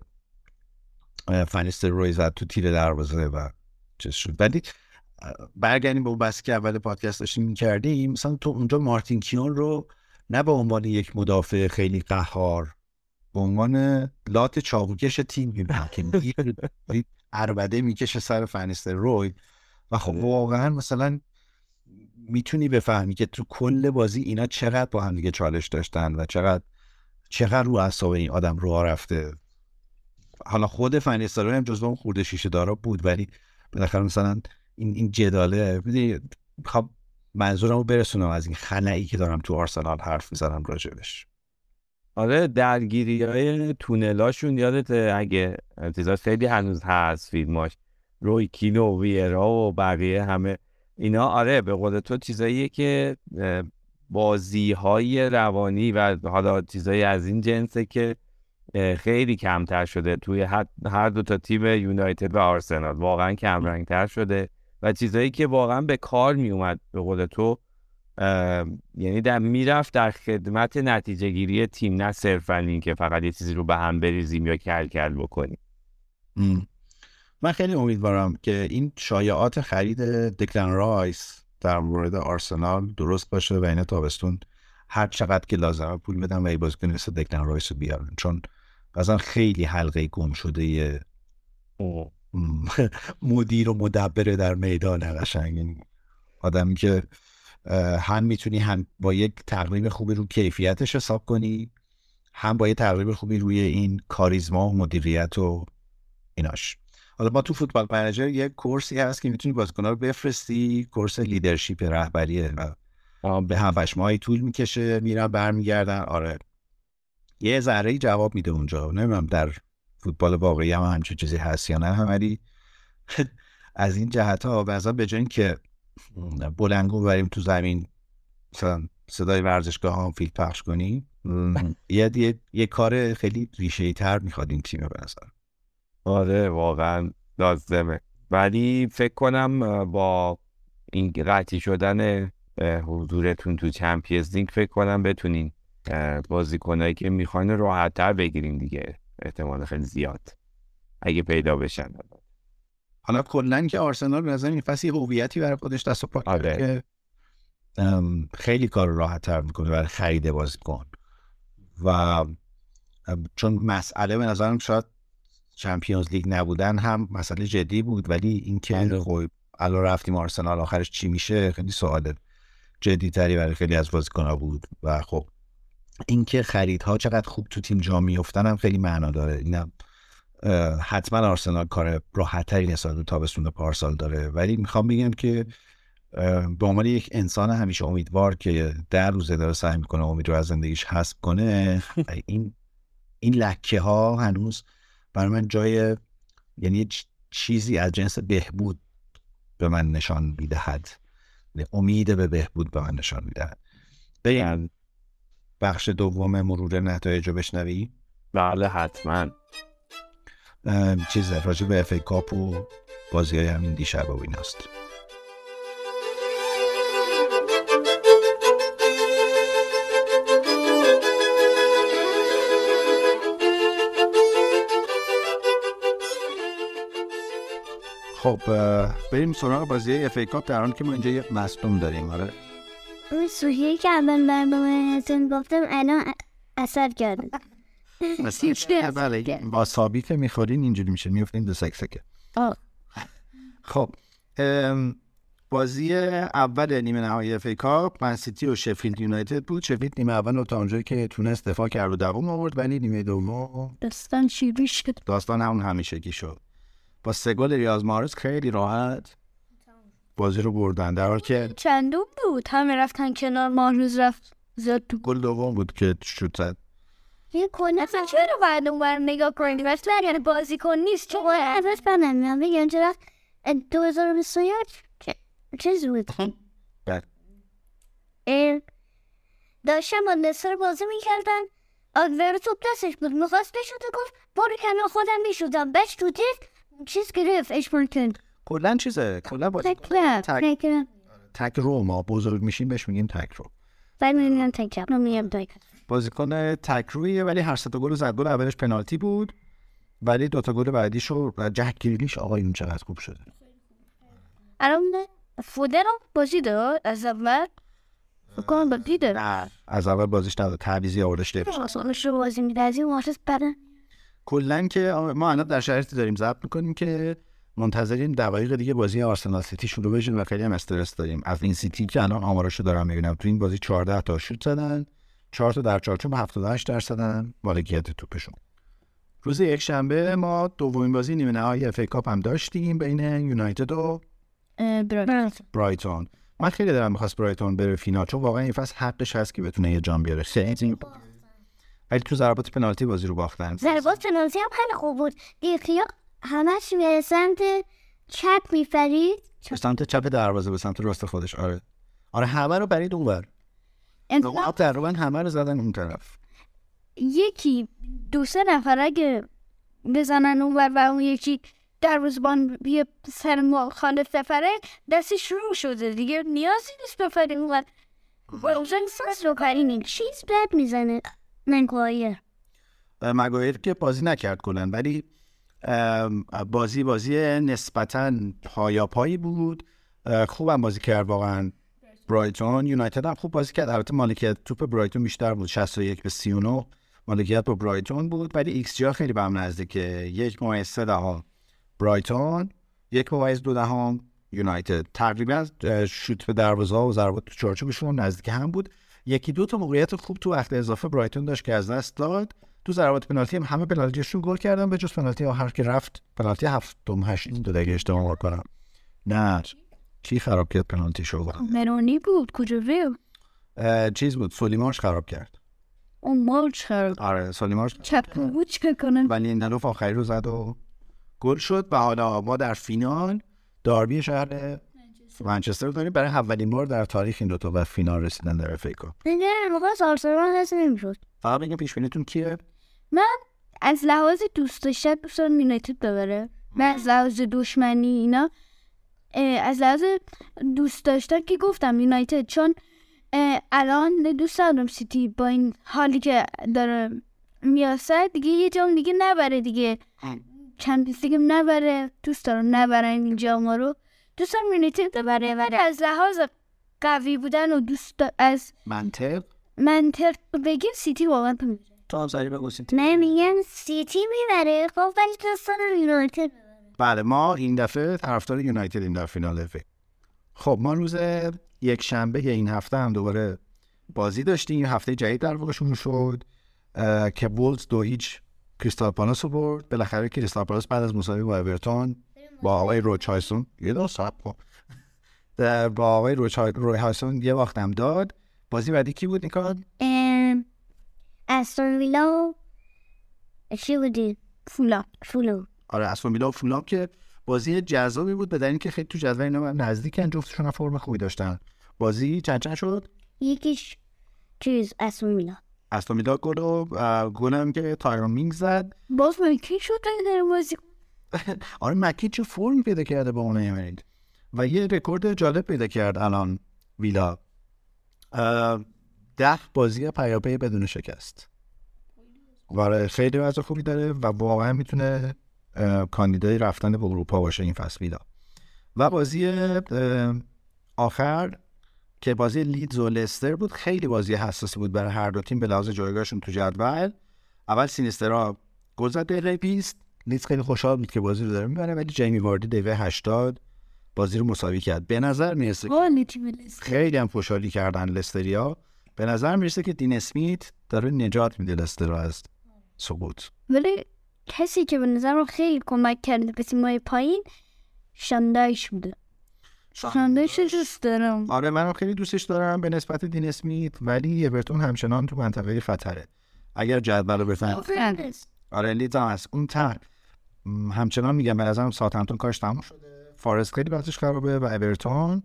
فنیستر روی زد تو تیر دروازه و چیز شد. ولی برگردیم به اون بحثی که اول پادکست داشتیم می‌کردیم. مثلا تو اونجا مارتین کیون رو نه به عنوان یک مدافع خیلی قهار به عنوان لات چاقوکش تیم می‌بینم که عربده می‌کشه سر فنیستر روی. و خب واقعا مثلا می‌تونی بفهمی که تو کل بازی اینا چقدر با هم دیگه چالش داشتن و چقدر چقدر رو اعصاب این آدم رو رفته. حالا خود فنیستر هم جزو اون خورده شیشه دارا بود ولی بالاخره مثلا این این جداله خب منظورم رو برسونم از این خلایی که دارم تو آرسنال حرف می‌زنم راجبش. آره درگیری های تونلاشون یادت اگه چیزا خیلی هنوز هست فیلماش روی کینو و ویرا و بقیه همه اینا. آره به قول تو چیزاییه که بازی های روانی و حالا چیزایی از این جنسه که خیلی کمتر شده توی هر- دو تا تیم یونایتد و آرسنال. واقعا کمرنگتر شده و چیزایی که واقعا به کار میومد به قول تو یعنی در می‌رفت در خدمت نتیجه گیری تیم نه صرفا این که فقط یه چیزی رو به هم بریزیم یا کل کل بکنیم. من خیلی امیدوارم که این شایعات خرید دکلن رایس در مورد آرسنال درست باشه و این تابستون هر چقدر که لازمه پول بدن و یه بازیکن مثل دکلن رایس رو بیارن. چون مثلا خیلی حلقه گمشده مدیر و مدبره در میدان قشنگ. آدمی که هم می‌تونی هم با یک تقریب خوبی رو کیفیتش حساب کنی هم با یه تقریب خوبی روی این کاریزما و مدیریت و ایناش. حالا ما تو فوتبال منیجر یه کورسی هست که می‌تونی بازیکن‌ها رو بفرستی کورس لیدرشپ رهبریه به هفتش ماهی طول می‌کشه میرن برمیگردن. آره. یه ذره جواب میده اونجا. نمی‌دونم در فوتبال واقعی هم همچین چیزی هست یا نه ولی از این جهت ها بعضا به جای که بلنگو بریم تو زمین. مثلا صدای ورزشگاه ها فیلم پخش کنیم. یه, یه, یه کار خیلی ریشه تر می‌خواد این تیم به آره واقعا لازمه. ولی فکر کنم با این قطعی شدن حضورتون تو چمپیونز لیگ فکر کنم بتونین بازیکنایی که می‌خواین راحت تر بگیرین دیگه. احتمال خیلی زیاد. اگه پیدا بشن. حالا کلا که آرسنال به نظر این فصل هویتی برای خودش دست و پا کرده آره. که خیلی کار راحت تر می‌کنه برای خرید بازیکن و چون مسئله به نظرم شاید چمپیونز لیگ نبودن هم مسئله جدی بود ولی اینکه بله. خب الان رفتیم آرسنال آخرش چی میشه خیلی سوال جدی تری برای خیلی از بازیکن‌ها بود و خب اینکه خریدها چقدر خوب تو تیم جا میفتن هم خیلی معنا داره اینم حتما آرسنال کار راحتتری نسبت به تابستون پارسال داره. ولی می‌خوام بگم که به عنوان یک انسان همیشه امیدوار که در روزه داره سعی می‌کنه امید رو از زندگیش حذف کنه این این لکه ها هنوز برای من جای یعنی چیزی از جنس بهبود به من نشان می‌دهد. امید به بهبود به من نشان می‌دهد. بریم. بخش دوم مرور نتایج رو بشنوی بله حتما. چیز راجع به اف کاپ و بازی های همین دیشب و ایناست. خب بریم سراغ بازی اف ای کاپ در حالی که ما اینجا یک مصدوم داریم آره. اون سوحیه که اول برنامه گفتم الان اثر کرده. بله با سابی که می‌خورین اینجوری میشه میفتین تو سکسکه آه. خب بازی اول نیمه نهایی FA Cup من سیتی و شفیلد یونایتد بود. شفیلد نیمه اول رو تا اونجایی که تونست دفاع کرد و دوام آورد ولی نیمه دوم داستان شیری شد؟ داستان همون همیشگی شد. با سه گل ریاض محرز خیلی راحت بازی رو بردن. در حالی که چندم بود؟ همه رفتن کنار محرز رفت زد تو گل دوم بود که شوت زد. یه کنه اصلا چرا باید اون بر نگاه کنید مثلا یعنی بازی کن نیست چون ازش بدم میام بگم چرا دو هزار و بیست و یک؟ چه- چیز بود؟ بله. اه، داشتم با نصر بازی می‌کردن آگویر توپ دستش بود. می‌خواست بشوته گفت برو کنار خودم میشودم بش تو دید چیز گرفت اشپورتن کلا چیزه کلا با تک کرد تک تک رو ما بزرگ میشیم بهش میگیم تک رو. بعد می‌بینم تکرم نمیم تک بازیکن تک رویه ولی هر سه تا گل رو زد. گل اولش پنالتی بود ولی دوتا گل بعدیشو جک گریلیش آقایون چقدر خوب شده. الان فودر رو بازی داد. از اول فکر کنم بازی داد. نه از اول بازیش نداد. تعویضی آوردش دفت آسانش رو بازی میده از این واسه بدن کلا که ما الان در شرایطی داریم ضبط می‌کنیم که منتظریم دقایق دیگه بازی آرسنال سیتی شروع بشه و خیلی هم استرس داریم. از این سیتی که الان آماراشو دارم می‌بینم. تو این بازی 14 تا شوت زدن. 4 تا در چارچوب 78 درصدن مالکیت توپشون. روز یک شنبه ما دومین بازی نیمه نهایی FA Cup هم داشتیم بین یونایتد و برایتون. من خیلی دلم می‌خواست برایتون بره فینال چون واقعا این فصل حقش هست که بتونه یه جام بیاره. ولی تو ضربات پنالتی بازی رو باختن. ضربات پنالتی هم خیلی خوب بود. دیخیا همش به سمت چپ میفرید به سمت چپ دروازه به سمت راست خودش. آره. آره همه رو برید اونور. انتظار تقریبا همه رو زدن اون طرف. یکی دو سه نفر اگه بزنن اون ور و اون یکی دروازبان بیا سر مخالف بفره دستش شروع شده دیگه. نیازی نیست بفره اونقدر اوزن فرست رو کارینی چیز بد می‌زنه. مگوایر اه، مگوایر که بازی نکرد کلا ولی بازی بازی نسبتا پایاپایی بود. خوبم بازی کرد واقعا. برایتون. یونایتد هم خوب بازی کرد. البته مالکیت توپ برایتون بیشتر بود. 61 به 39 مالکیت با برایتون بود. ولی ایکس جی خیلی به هم نزدیکه یک ممیز سه دهم برایتون. یک ممیز دو دهم یونایتد. تقریبا شوت به دروازه و ضربات تو چارچوبشون نزدیک هم بود. یکی دو تا موقعیت خوب تو وقت اضافه برایتون داشت که از دست داد. تو ضربات پنالتی هم همه پنالتیشون گل کردن. به جز پنالتی آخر که رفت پنالتی هفتم هشتم دو اگه اشتباه کنم نه. چی خراب کرد پنالتی شو مرونی بود. کجا ویو؟ چیز بود. سولیمانش خراب کرد. اون مارچ خراب آره سولیمانش چپ بود چه کنن ولی لیندلوف آخری رو زد و گل شد و حالا ما در فینال داربی شهر منچستر. داریم. برای اولین بار در تاریخ این دوتا به فینال رسیدن در FA Cup. دیگه موقع آرسنال هست نمی‌شد. فقط بگم پیش بینیتون کیه از لحاظ دوست داشتن دوست دارم یونایتد ببره. من از لحاظ دشمنی اینا از لحاظ دوست داشتن که گفتم یونایتد چون الان دوست دارم سیتی با این حالی که داره میاسد دیگه یه جام دیگه نبره دیگه. چند دیگه نبره دوست دارم نبرن این جام رو. دوست دارم یونایتد ببره ولی از لحاظ قوی بودن و دوست از منطق؟ منطق بگیم سیتی واقعا تو هم سری بگو سیتی. نه میگن سیتی می‌بره. خب ولی دوست دارم یونایتد. بله ما این دفعه طرفدار یونایتد این در فینال FA. خب ما روز یک شنبه این هفته هم دوباره بازی داشتیم. هفته جدید در واقع شروع شد که وولز دو هیچ کریستال پالاس رو برد. بالاخره کریستال پالاس بعد از مساوی با اورتون با آقای روچ هایسون یه دو در- با آقای روچ هایسون یه وقت هم داد. بازی بعدی کی بود نیکان استون ویلا چی بودی؟ فولا فولو آره ویلا و فولام که بازی جذابی بود به دلیل اینکه خیلی تو جدول اینا نزدیکن جفتشون فرم خوبی داشتن. بازی چند چند شد؟ یکیش چیز استون ویلا. استون ویلا گلو هم که تایرون مینگز زد. باز مکی شد در بازی. آره مکی چه فرم پیدا کرده با اون امری و یه رکورد جالب پیدا کرد الان ویلا. ده بازی پیاپی بدون شکست. و خیلی وضع خوبی داره و واقعا می‌تونه کاندیدای رفتن به اروپا باشه این فصل ویلا. و بازی آخر که بازی لیدز و لستر بود خیلی بازی حساسی بود برای هر دو تیم به لحاظ جایگاهشون تو جدول. اول سینیسترا گل زد 20 لیدز خیلی خوشحال بود که بازی رو داره می‌بره ولی جیمی واردی دقیقه 80 بازی رو مساوی کرد. به نظر می‌رسه خیلی هم خوشحالی کردن لستریا. به نظر می‌رسه که دین اسمیت داره نجات میده لستر از سقوط ولی کسی که به نظرم خیلی کمک کرده به تیمای پایین شاندایش بوده شاندایش دوست دارم. آره منم خیلی دوستش دارم به نسبت دین اسمیت ولی اورتون همچنان تو منطقه خطره. اگر جدول رو بفهم آره لیدز هم هست. اون تر همچنان میگم به نظرم ساوثهمپتون کارش تموم شده. فارست خیلی وضعش خرابه و اورتون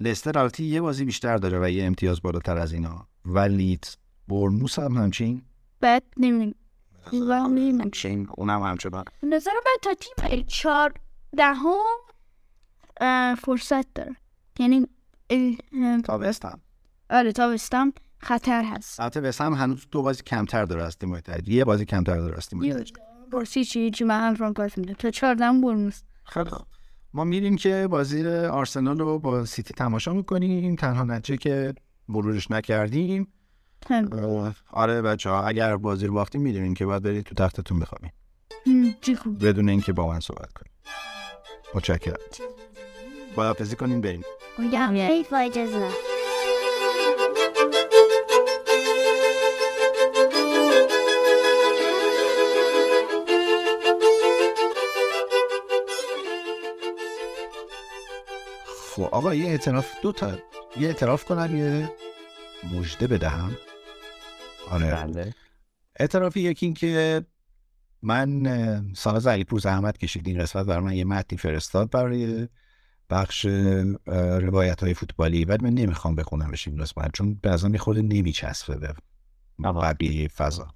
لستر البته یه بازی بیشتر داره و یه امتیاز بالاتر از اینا. و لیدز برنوس هم همچین. بد نمی‌دونم. همچین اونم همچنان نظر من تا تیم چهار دهم فرصت داره. یعنی اه، اه، تا وست هم. آره تا بستم خطر هست. البته هم هنوز دو بازی کمتر داره از تیم متحد یه بازی کمتر داره از تیم پرسی چی چی من هم فرانک پاس میده تا چهار دهم برموس خیلی خوب. ما میریم که بازی آرسنال رو با سیتی تماشا می‌کنیم. تنها نتیجه که مرورش نکردیم آره بچه ها اگر بازی رو باختیم می‌دونین که باید برید تو تختتون بخوابین. بدون اینکه با من صحبت کنیم متشکرم. باید حافظی کنیم بریم خب آقا یه اعتراف دو تا یه اعتراف کنم یه مژده بدهم. آره. بله. اعترافی یکی این که من ساناز علیپور زحمت کشید این قسمت برای من یه متنی فرستاد برای بخش روایت های فوتبالی. ولی من نمی‌خوام بخونم این قسمت چون به نظرم یه خورده نمیچسبه به. بقیه فضا.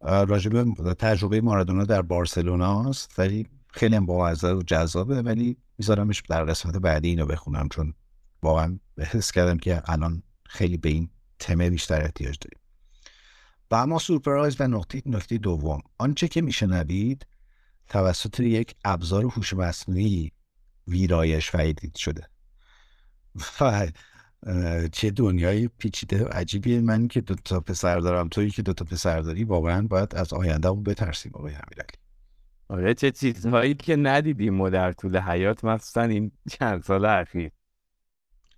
اه، راجع به تجربه مارادونا در بارسلونا است ولی خیلی هم بامزه و جذابه ولی میذارمش در قسمت بعدی اینو بخونم چون واقعا حس کردم که الان خیلی به این تمه بیشتر احتیاج داریم. و اما سورپرایز و نقطه نکته دوم. آنچه که میشنوید توسط یک ابزار هوش مصنوعی ویرایش و ادیت شده. و چه دنیای پیچیده و عجیبیه. من که دو تا پسر دارم تویی که دو تا پسر داری واقعا باید از آیندهمون بترسیم آقای امیرعلی. آره چه چیزهایی که ندیدیم ما در طول حیات مخصوصا این چند سال اخیر.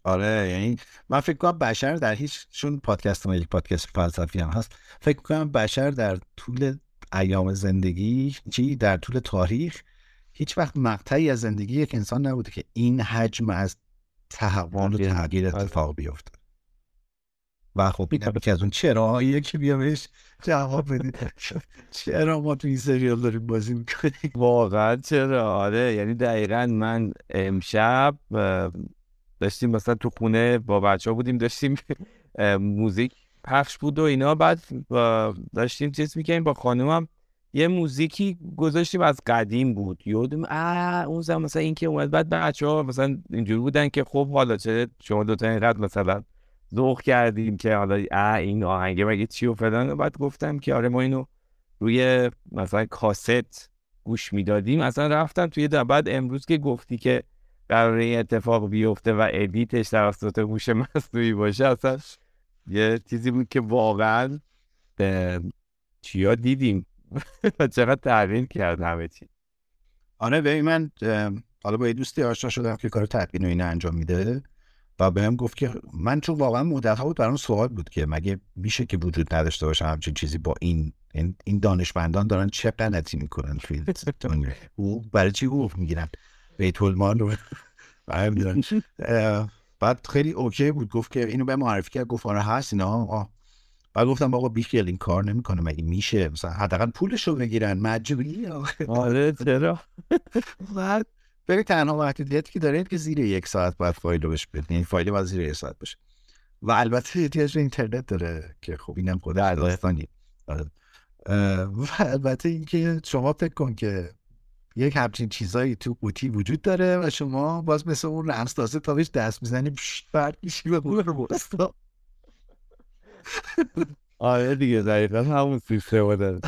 آره یعنی من فکر کنم بشر در هیچ چون پادکست ما یک پادکست فلسفی هم هست فکر کنم بشر در طول ایام زندگی چی؟ در طول تاریخ هیچ وقت مقطعی از زندگی یک انسان نبوده که این حجم از تحول و تغییر اتفاق بیفته. و خب این که از اون چراهاییه که بیا بهش جواب بدید چرا ما تو این سریال داریم بازی می‌کنیم؟ واقعا چرا؟ آره یعنی دقیقا من امشب داشتیم مثلا تو خونه با بچه ها بودیم داشتیم موزیک پخش بود و اینا. بعد داشتیم چیز می‌کنیم با خانومم. یه موزیکی گذاشتیم از قدیم بود. یادم اون زمان مثلا این که اومد. بعد بچه ها مثلا اینجوری بودن که خب حالا چه شما دوتا اینقدر مثلا ذوق کردیم که حالا اه این آهنگه مگه چی و فلان. بعد گفتم که آره ما اینو روی مثلا کاست گوش می‌دادیم. اصلا رفتم توی بعد امروز که گفتی که قراره این اتفاق بیفته و ادیتش توسط هوش مصنوعی باشه اصلا یه چیزی بود که واقعا چیا دیدیم؟ و چقدر تغییر کرد همه چی. آره ببین من حالا با یه دوستی آشنا شدم که کار تدوین و اینا انجام میده و بهم گفت که من چون واقعا مدت بود برام سوال بود که مگه میشه که وجود نداشته باشه همچین چیزی با این این, دانشمندان دارن چه غلطی می‌کنن برای چی حقوق می‌گیرن؟ بیت المال رو بعد خیلی اوکی بود گفت که اینو به معرفی کرد گفت آره هست اینا آه. بعد گفتم بابا بیخیال این کار نمی‌کنه مگه میشه مثلا حداقل پولش رو بگیرن مجبوری. آره چرا بعد ببین تنها محدودیتی که داره اینه که زیر یک ساعت باید فایل رو بهش بدین یعنی فایل باید زیر یک ساعت باشه و البته احتیاج به اینترنت داره که خب اینم خود و البته اینکه شما فکر کن که یک همچین چیزایی تو قوطی وجود داره و شما باز مثل اون رمز تازه تا بهش دست می‌زنی برد میشی و برو بستا آره دیگه دقیقا همون سیستم داره.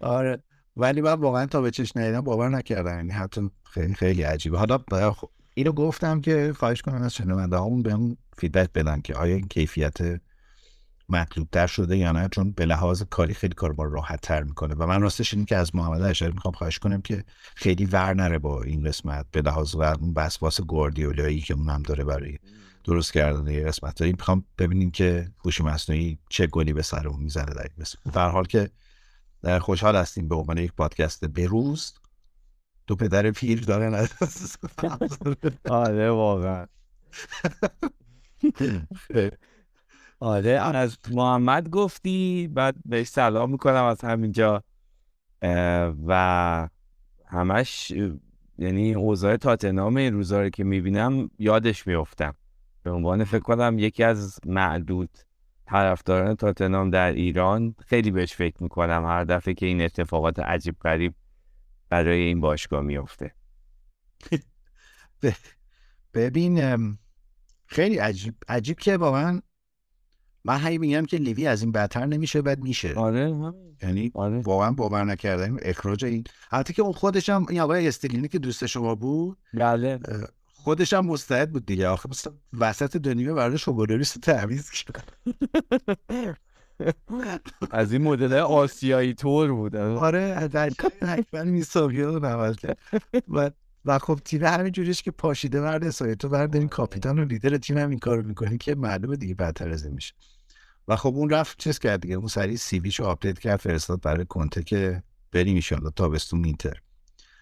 آره. ولی من واقعا تا به چشم ندیدم باور نکردم. یعنی حتی خیلی خیلی عجیبه. حالا خب، اینو گفتم که خواهش کنم از شنونده همون بهم فیدبک بدن که آیا این کیفیت مطلوب تر شده یا نه؟ چون به لحاظ کاری خیلی کار ما راحت تر می‌کنه. و من راستش اینه که از محمد اشاری می‌خوام خواهش کنم که خیلی ور نره با این قسمت به لحاظ و اون وسواس گواردیولایی که اون هم داره برای درست کردن یه قسمت. هایی می‌خوام ببینیم که هوش مصنوعی چه گلی به سر اون می‌زنه در این قسمت. در حال که در خوشحال هستیم به عنوان یک پادکست بروز دو پدر پیر دارن آره واقعا. آره از محمد گفتی بعد بهش سلام می‌کنم از همینجا. و همش یعنی اوضاع تاتنام این روزا رو که می‌بینم یادش میفتم به عنوان فکر کنم یکی از معدود طرفداران تاتنام در ایران. خیلی بهش فکر می‌کنم. هر دفعه که این اتفاقات عجیب غریب برای این باشگاه میفته ببین خیلی عجیب عجیب که واقعا من هی میگم که لیوی از این بدتر نمیشه بد میشه. آره. یعنی آره. واقعا باور نکردم اخراج این. حتی که اون خودش هم این آقای استیلینی که دوست شما بود بله. خودش هم مستعد بود دیگه. آخه مثلا وسط دنیا برای شوگولاریست تعویض کرد. از این مدل آسیایی تور بود. آره در حتما میساویه رو و و خب تیم همین جوریش که پاشیده ورد اسایه تو بردارین کاپیتان و لیدر تیم هم این کارو می‌کنه که معلومه دیگه بدتر از این میشه. و خب اون رفت چیز کرد دیگه اون سریع سیویشو آپدیت کرد فرستاد برای کنته که بریم ایشالله تابستون اینتر.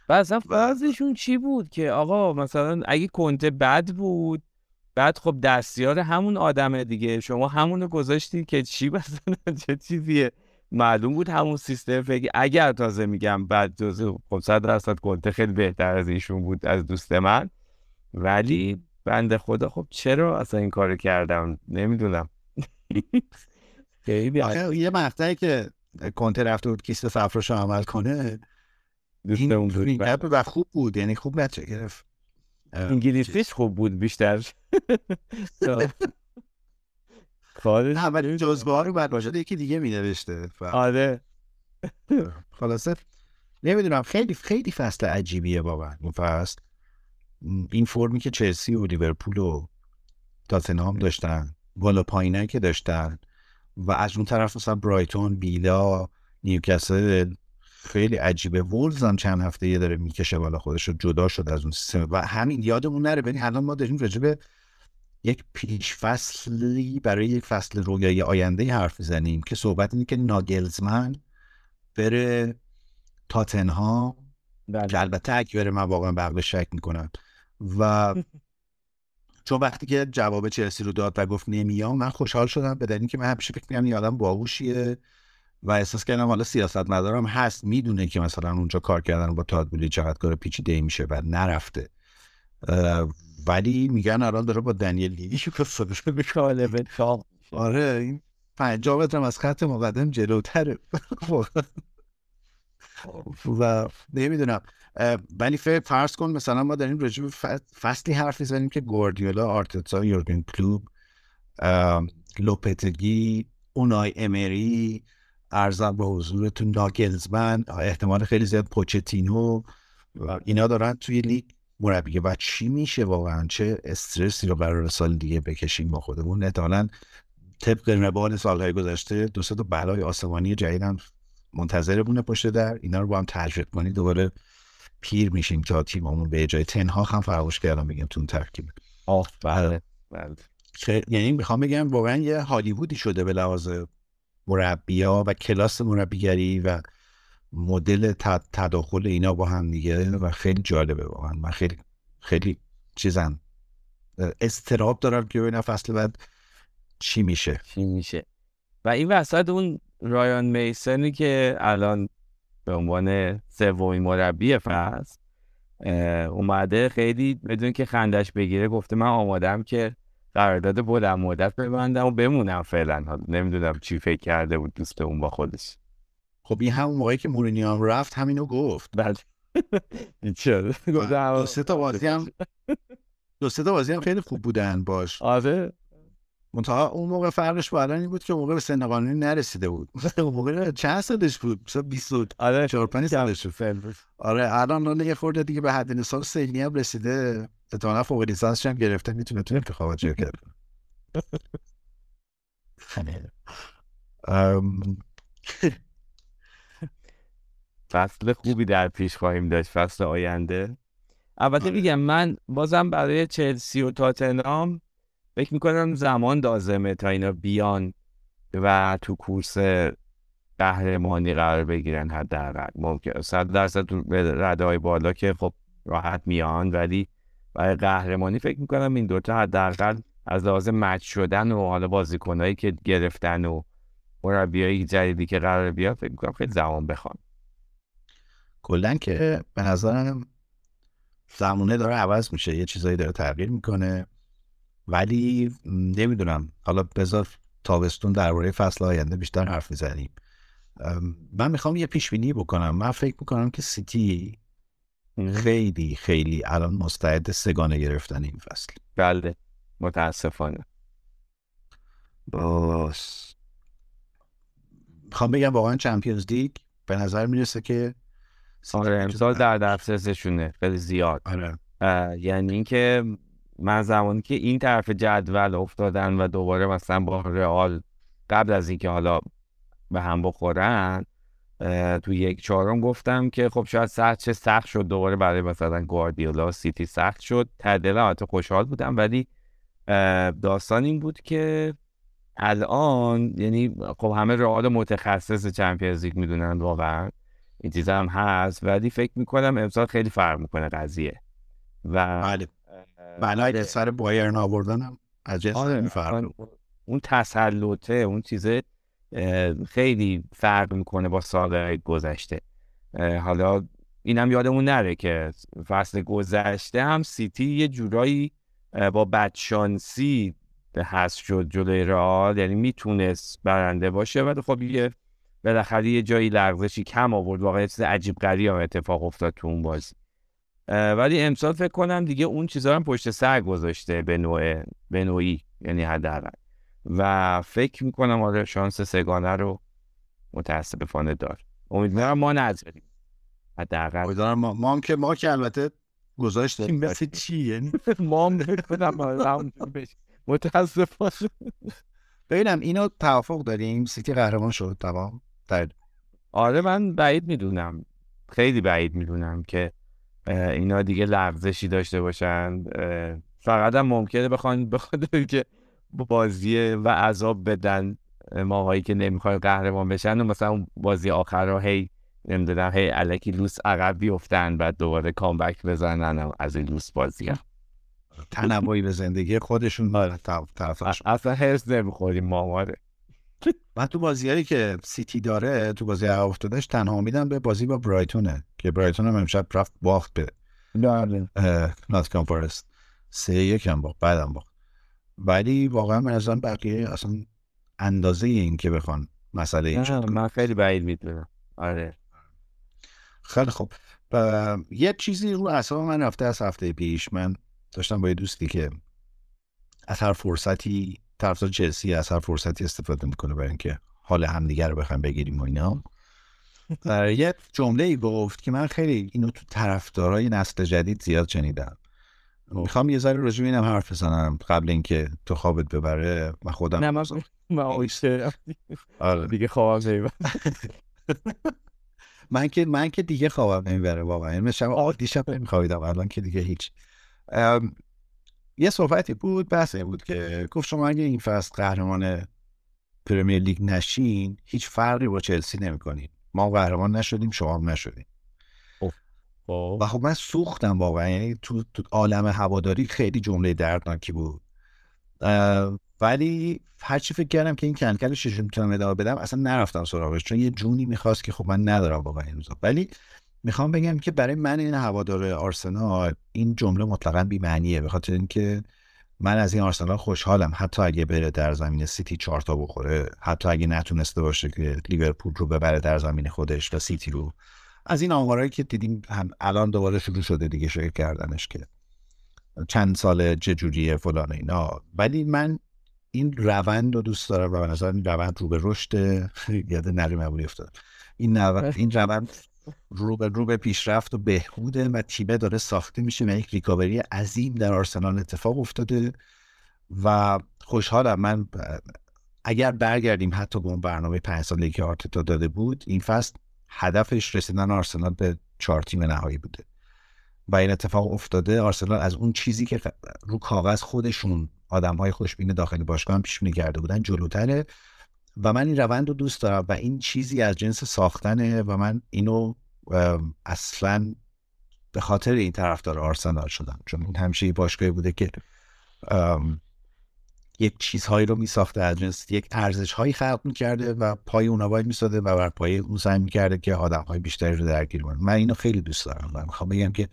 و اصلا چی بود که آقا مثلا اگه کنته بد بود بعد خب دستیار همون آدمه دیگه. شما همونو گذاشتین که چی مثلا چه چیزیه؟ معلوم بود همون سیستم فکر اگر تازه میگم بعد جزو خب صد درصد کنته خیلی بهتر از ایشون بود از دوست من. ولی بنده خدا خب چرا اصلا این کارو کردم؟ نمی‌دونم. آخه یه مقطعی که کنته رفته بود کیست صفرش رو عمل کنه دوست اون این و خوب بود یعنی خوب نتیجه گرفت. انگلیسیش خوب بود بیشتر. کارش نه ولی جزبه ها رو بعد باشه یکی دیگه می نوشته آره. خلاصه نمی‌دونم خیلی خیلی فصل عجیبیه واقعا این فصل. این فرمی که چلسی و لیورپول و تاتنهام داشتن. بالا پایینه که داشتن. و از اون طرف مثلا برایتون بیلا نیوکاسل خیلی عجیبه. وولز هم چند هفته یه داره می‌کشه بالا خودش رو جدا شد از اون سیستم. و همین یادمون نره ببین الان ما داریم راجع به یک پیش فصلی برای یک فصل رویایی آینده حرف می‌زنیم که صحبت اینه که ناگلزمن بره تاتنهام. بله. که البته اگه بره من واقعا به شک می‌کنم و چون وقتی که جواب چلسی رو داد و گفت نمیام من خوشحال شدم. به دلیل که من همیشه فکر می‌کنم این آدم باهوشیه و احساس کردم حالا سیاست مدارم هست. می‌دونه که مثلا اونجا کار کردن با تادبولی چقدر کار پیچیده میشه و نرفته. ولی میگن الان داره با دنیل لیلی فرستاده غالبا چاق آره این پنجاه متر هم از خط مقدم جلوتره. و نمی‌دونم. ولی فرض کن مثلا ما داریم راجع فصلی حرف می‌زنیم که گواردیولا آرتتا یورگن کلوب لوپتگی اونای امری ارزم به حضورتون ناگلزمن احتمال خیلی زیاد پوچتینو و اینا دارن توی لیگ مربیه و چی میشه واقعا؟ چه استرسی رو قرار سال دیگه بکشیم با خودمون؟ احتمالاً طبق روال سالهای گذشته دو تا بلای آسمانی جدیدم منتظرمونه پشت در. اینا رو با هم تجربه کنی. دوباره پیر میشیم تا تیممون به جای تنها هم فراموش کردم بگم تو اون ترکیب. آه بله. بله. یعنی می‌خوام بگم واقعا یه هالیوودی شده به لحاظ مربیا و کلاس مربیگری و مدل تداخل اینا با هم دیگه و خیلی جالبه واقعا. من خیلی خیلی چیزن. استراب دارم که ببینم فصل بعد چی میشه. چی میشه. و این وسط اون رایان میسنی که الان به عنوان سومین مربی فصل اومده خیلی بدون که خندش بگیره گفته من آمادم که قرارداد بلند مدت ببندم و بمونم فعلا. حالا نمی‌دونم چی فکر کرده بود دوست اون با خودش. خب این همون موقعی که مورینیو هم رفت همینو گفت. بعد دو سه تا بازی هم دو سه تا بازی هم خیلی خوب بودن باش. آره. منتها اون موقع فرقش با الان این بود که اون موقع به سن قانونی نرسیده بود. اون موقع چند سالش بود؟ مثلا 24 آره. 5 سالش بود. آره الان یه خورده دیگه به حد نصاب سنی هم رسیده. احتمالاً فوق لیسانسش هم گرفته. می‌تونه تو انتخابات شرکت ام، فصل خوبی در پیش خواهیم داشت. فصل آینده. البته آره. میگم من بازم برای چلسی و تاتنهام فکر می‌کنم زمان لازمه تا اینا بیان و تو کورس قهرمانی قرار بگیرن حداقل. ممکن صد درصد تو رده بالا که خب راحت میان ولی برای قهرمانی فکر می‌کنم این دوتا حداقل از لحاظ مچ شدن و حالا بازیکنایی که گرفتن و مربیای جدیدی که قرار بیاد فکر می‌کنم خیلی زمان بخوان. کلا که به نظرم زمونه داره عوض میشه. یه چیزایی داره تغییر می‌کنه. ولی نمی‌دونم. حالا بذار تابستون درباره فصل آینده بیشتر حرف می‌زنیم من می‌خوام یه پیش بینی بکنم. من فکر می‌کنم که سیتی خیلی خیلی الان مستعد سگانه گرفتن این فصل. بله. متاسفانه. باس. می‌خوام بگم واقعا چمپیونز لیگ به نظر می‌رسه که آره امسال در دسترسشونه. خیلی زیاد. آره. یعنی اینکه من زمانی که این طرف جدول افتادن و دوباره مثلا با رئال قبل از اینکه حالا به هم بخورن تو یک چهارم گفتم که خب شاید سخت چه سخت شد. دوباره برای مثلا گواردیولا سیتی سخت شد. تعدل البته خوشحال بودم. ولی داستان این بود که الان یعنی خب همه رئال متخصص چمپیونز لیگ می‌دونن واقعا. این چیز هم هست. ولی فکر می‌کنم امسال خیلی فرق می‌کنه قضیه. و بله. بلای سر بایرن آوردنم. از آره اون- تسلطه اون چیزه خیلی فرق می‌کنه با سالهای گذشته. حالا اینم یادمون نره که فصل گذشته هم سیتی یه جورایی با بدشانسی هست شد جلوی رئال. یعنی می‌تونست برنده باشه ولی خب یه بالاخره یه جایی لغزشی کم آورد. واقعا چیز عجیب غریبی هم اتفاق افتاد تو اون بازی. ولی امسال فکر کنم دیگه اون چیزا هم پشت سر گذاشته به نوع به نوعی یعنی حداقل. و فکر می‌کنم آره شانس سگانه رو متاسفانه دار. امیدوارم ما نذاریم. حداقل. امیدوارم ما, ما هم که ما که البته گذاشتیم مثل چی؟ یعنی ما هم کنم متاسفانه. ببینم اینو توافق داریم سیتی قهرمان شد تمام؟ در آره من بعید می‌دونم. خیلی بعید می‌دونم که اینا دیگه لغزشی داشته باشن فقط هم ممکنه بخوان بخواد که بازی و عذاب بدن ماهایی که نمی‌خواد قهرمان بشن و مثلا بازی آخر رو هی نمی‌دونم هی علکی لوس عقب بیفتن بعد دوباره کامبک بزنن از این لوس بازی هم. تنوعی به زندگی خودشون آره. اصلا هرس نمی‌خوریم ماماره من تو بازیهایی که سیتی داره تو بازی افتادش تنها امیدم به بازی با برایتونه که برایتون هم امشب رفت باخت به نات فارست سه یک هم باخت بعدم باخت. ولی واقعا من از بقیه اصلا اندازه این که بخوان مسئله این من خیلی بعید می‌دونم. آره. خیلی خوب. یه چیزی رو اصلا من رفته از هفته پیش من داشتم با یه دوستی که از هر فرصتی طرفدار چلسی از هر فرصتی استفاده می‌کنه برای اینکه حال همدیگه رو بخوایم بگیریم و اینا. یه جمله ای گفت که من خیلی اینو تو طرفدارای نسل جدید زیاد شنیدم. می‌خوام یه ذره راجع اینم حرف بزنم قبل اینکه تو خوابت ببره من خودم نه من من آره. دیگه خوابم من که من که دیگه خوابم نمی‌بره واقعا. یعنی شب آه دیشب نمیخوابیدم الان که دیگه هیچ. یه صحبتی بود بحث بود که گفت شما اگه این فصل قهرمان پرمیر لیگ نشین هیچ فرقی با چلسی نمی‌کنین. ما قهرمان نشدیم شما هم نشدیم خب. و خب من سوختم واقعا یعنی تو, تو عالم هواداری خیلی جمله دردناکی بود. ولی هرچی فکر کردم که این کنکل شش می‌تونم ادامه بدم اصلا نرفتم سراغش چون یه جونی می‌خواست که خب من ندارم واقعا این روزا. ولی می‌خوام بگم که برای من این هوادار آرسنال این جمله مطلقا بی معنیه به خاطر اینکه من از این آرسنال خوشحالم. حتی اگه بره در زمین سیتی چهار تا بخوره حتی اگه نتونسته باشه که لیورپول رو ببره در زمین خودش و سیتی رو. از این آمارایی که دیدیم هم الان دوباره شروع شده دیگه شروع کردنش که چند سال چه فلان اینا. ولی من این روند رو دوست دارم و به نظر این روند رو به رشد یاد نری مبولی افتاد. این این روند رو به رو به پیشرفت و بهبوده و تیمه داره ساخته میشه و یک ریکاوری عظیم در آرسنال اتفاق افتاده و خوشحالم من اگر برگردیم حتی به اون برنامه پنج ساله که آرتتا داده بود این فصل هدفش رسیدن آرسنال به چهار تیم نهایی بوده. و این اتفاق افتاده آرسنال از اون چیزی که رو کاغذ خودشون آدم های خوشبین داخل باشگاه هم پیش کرده بودن جلوتره. و من این روند رو دوست دارم و این چیزی از جنس ساختنه و من اینو اصلا به خاطر این طرفدار آرسنال شدم. چون این همیشه باشگاهی بوده که یک چیزهایی رو میساخته از جنس یک ارزش هایی خلق می‌کرده و پای اونا وای میساده و بر پای اون سعی می‌کرده که آدم های بیشتری رو درگیر کنه. من اینو خیلی دوست دارم من می‌خوام بگم که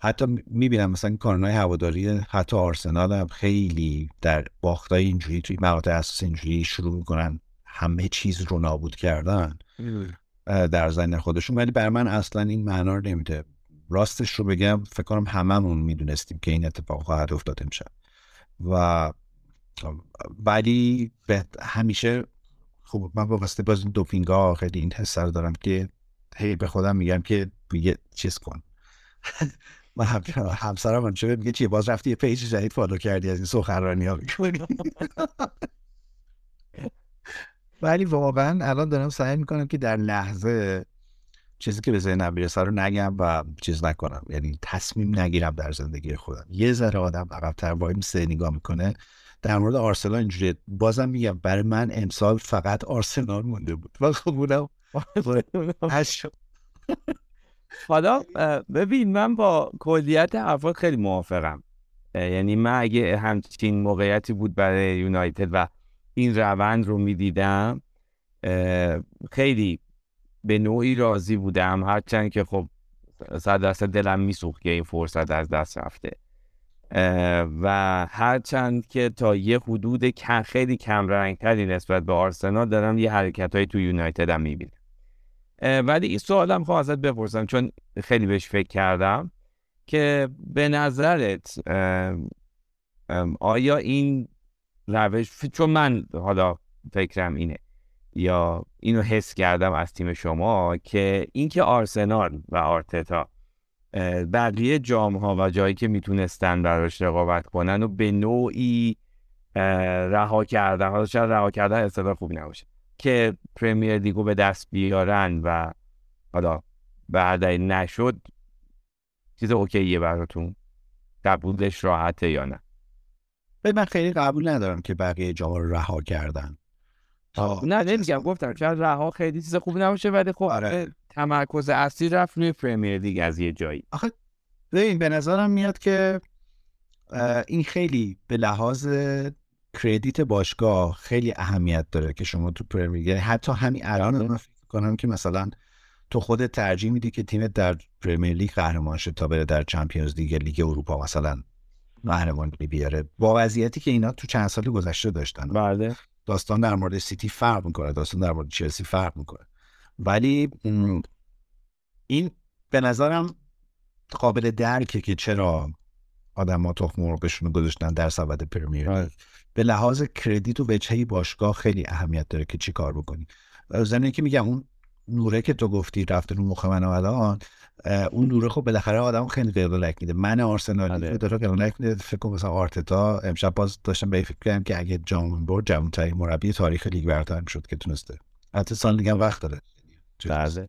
حتی می‌بینم مثلا کارنای هواداری حتی آرسنال هم خیلی در باختای اینجوری توی مقاطع اساس اینجوری شروع می‌کنن. همه چیز رو نابود کردن در ذهن خودشون. ولی بر من اصلا این معنا رو نمیده. راستش رو بگم فکر کنم هممون می‌دونستیم که این اتفاق خواهد افتاد امشب. و ولی همیشه خب من با واسطه باز این دوپینگا خیلی این حس رو دارم که هی به خودم میگم که یه چیز کن. من همسرم هم چه میگه چیه؟ باز رفتی یه page جدید follow کردی از این سخنرانی ها ولی واقعا الان دارم سعی می‌کنم که در لحظه چیزی که به ذهنم می‌رسه رو نگم و چیز نکنم. یعنی تصمیم نگیرم در زندگی خودم. یه ذره آدم عقبتر وای میسه نگاه می‌کنه. در مورد آرسنال اینجوری بازم میگم برای من امسال فقط آرسنال مونده بود. و خب اونم حالا ببین من با کلیت افراد خیلی موافقم. یعنی من اگه همچین موقعیتی بود برای یونایتد و این روند رو می‌دیدم. خیلی به نوعی راضی بودم. هرچند که خب صد درصد دلم میسوخت که این فرصت از دست رفته. و هرچند که تا یه حدود کم خیلی کم رنگتری نسبت به آرسنال دارم یه حرکت های تو یونایتد هم می‌بینم. ولی این سوالم خواهم ازت بپرسم چون خیلی بهش فکر کردم که به نظرت آیا این روش چون من حالا فکرم اینه. یا اینو حس کردم از تیم شما که اینکه آرسنال و آرتتا بقیه جام ها و جایی که می‌تونستن براش رقابت کنن و به نوعی رها کردن حالا شاید رها کردن اصطلاح خوبی نباشه که پرمیر لیگو به دست بیارن و حالا بعد نشد چیز اوکیه براتون؟ قبولش راحته یا نه؟ ولی من خیلی قبول ندارم که بقیه جاها رو رها کردن. نه نمیگم گفتم شاید رها خیلی چیز خوبی نباشه ولی خب آره. تمرکز اصلی رفت روی Premier League از یه جایی. ببین به نظرم میاد که این خیلی به لحاظ credit باشگاه خیلی اهمیت داره که شما تو Premier یعنی حتی همین الان من فکر کنم که مثلا تو خودت ترجیح میدی که تیمت در Premier League قهرمان شه تا بره در Champions League لیگ اروپا مثلا. قهرمانی بیاره. با وضعیتی که اینا تو چند سال گذشته داشتن. بله. داستان در مورد سیتی فرق می‌کنه داستان در مورد چلسی فرق می‌کنه. ولی این به نظرم قابل درکه که چرا آدم ها تخم مرغشون رو گذاشتن در سبد پرمیر. لیگ. به لحاظ کردیت و وجهه باشگاه خیلی اهمیت داره که چی کار بکنی. ضمن که میگم اون نوره که تو گفتی رفته رو مخ من الان اون نوره خب بالاخره آدم خیلی قلقلک میده. من آرسنالی. که داره قلقلک میده. فکر کنم مثلا آرتتا امشب باز داشتم به فکر کردم که اگه جام برد جوان‌ترین مربی تاریخ لیگ برتر می‌شد که تونسته. حتی سال دیگه وقت داره. بله.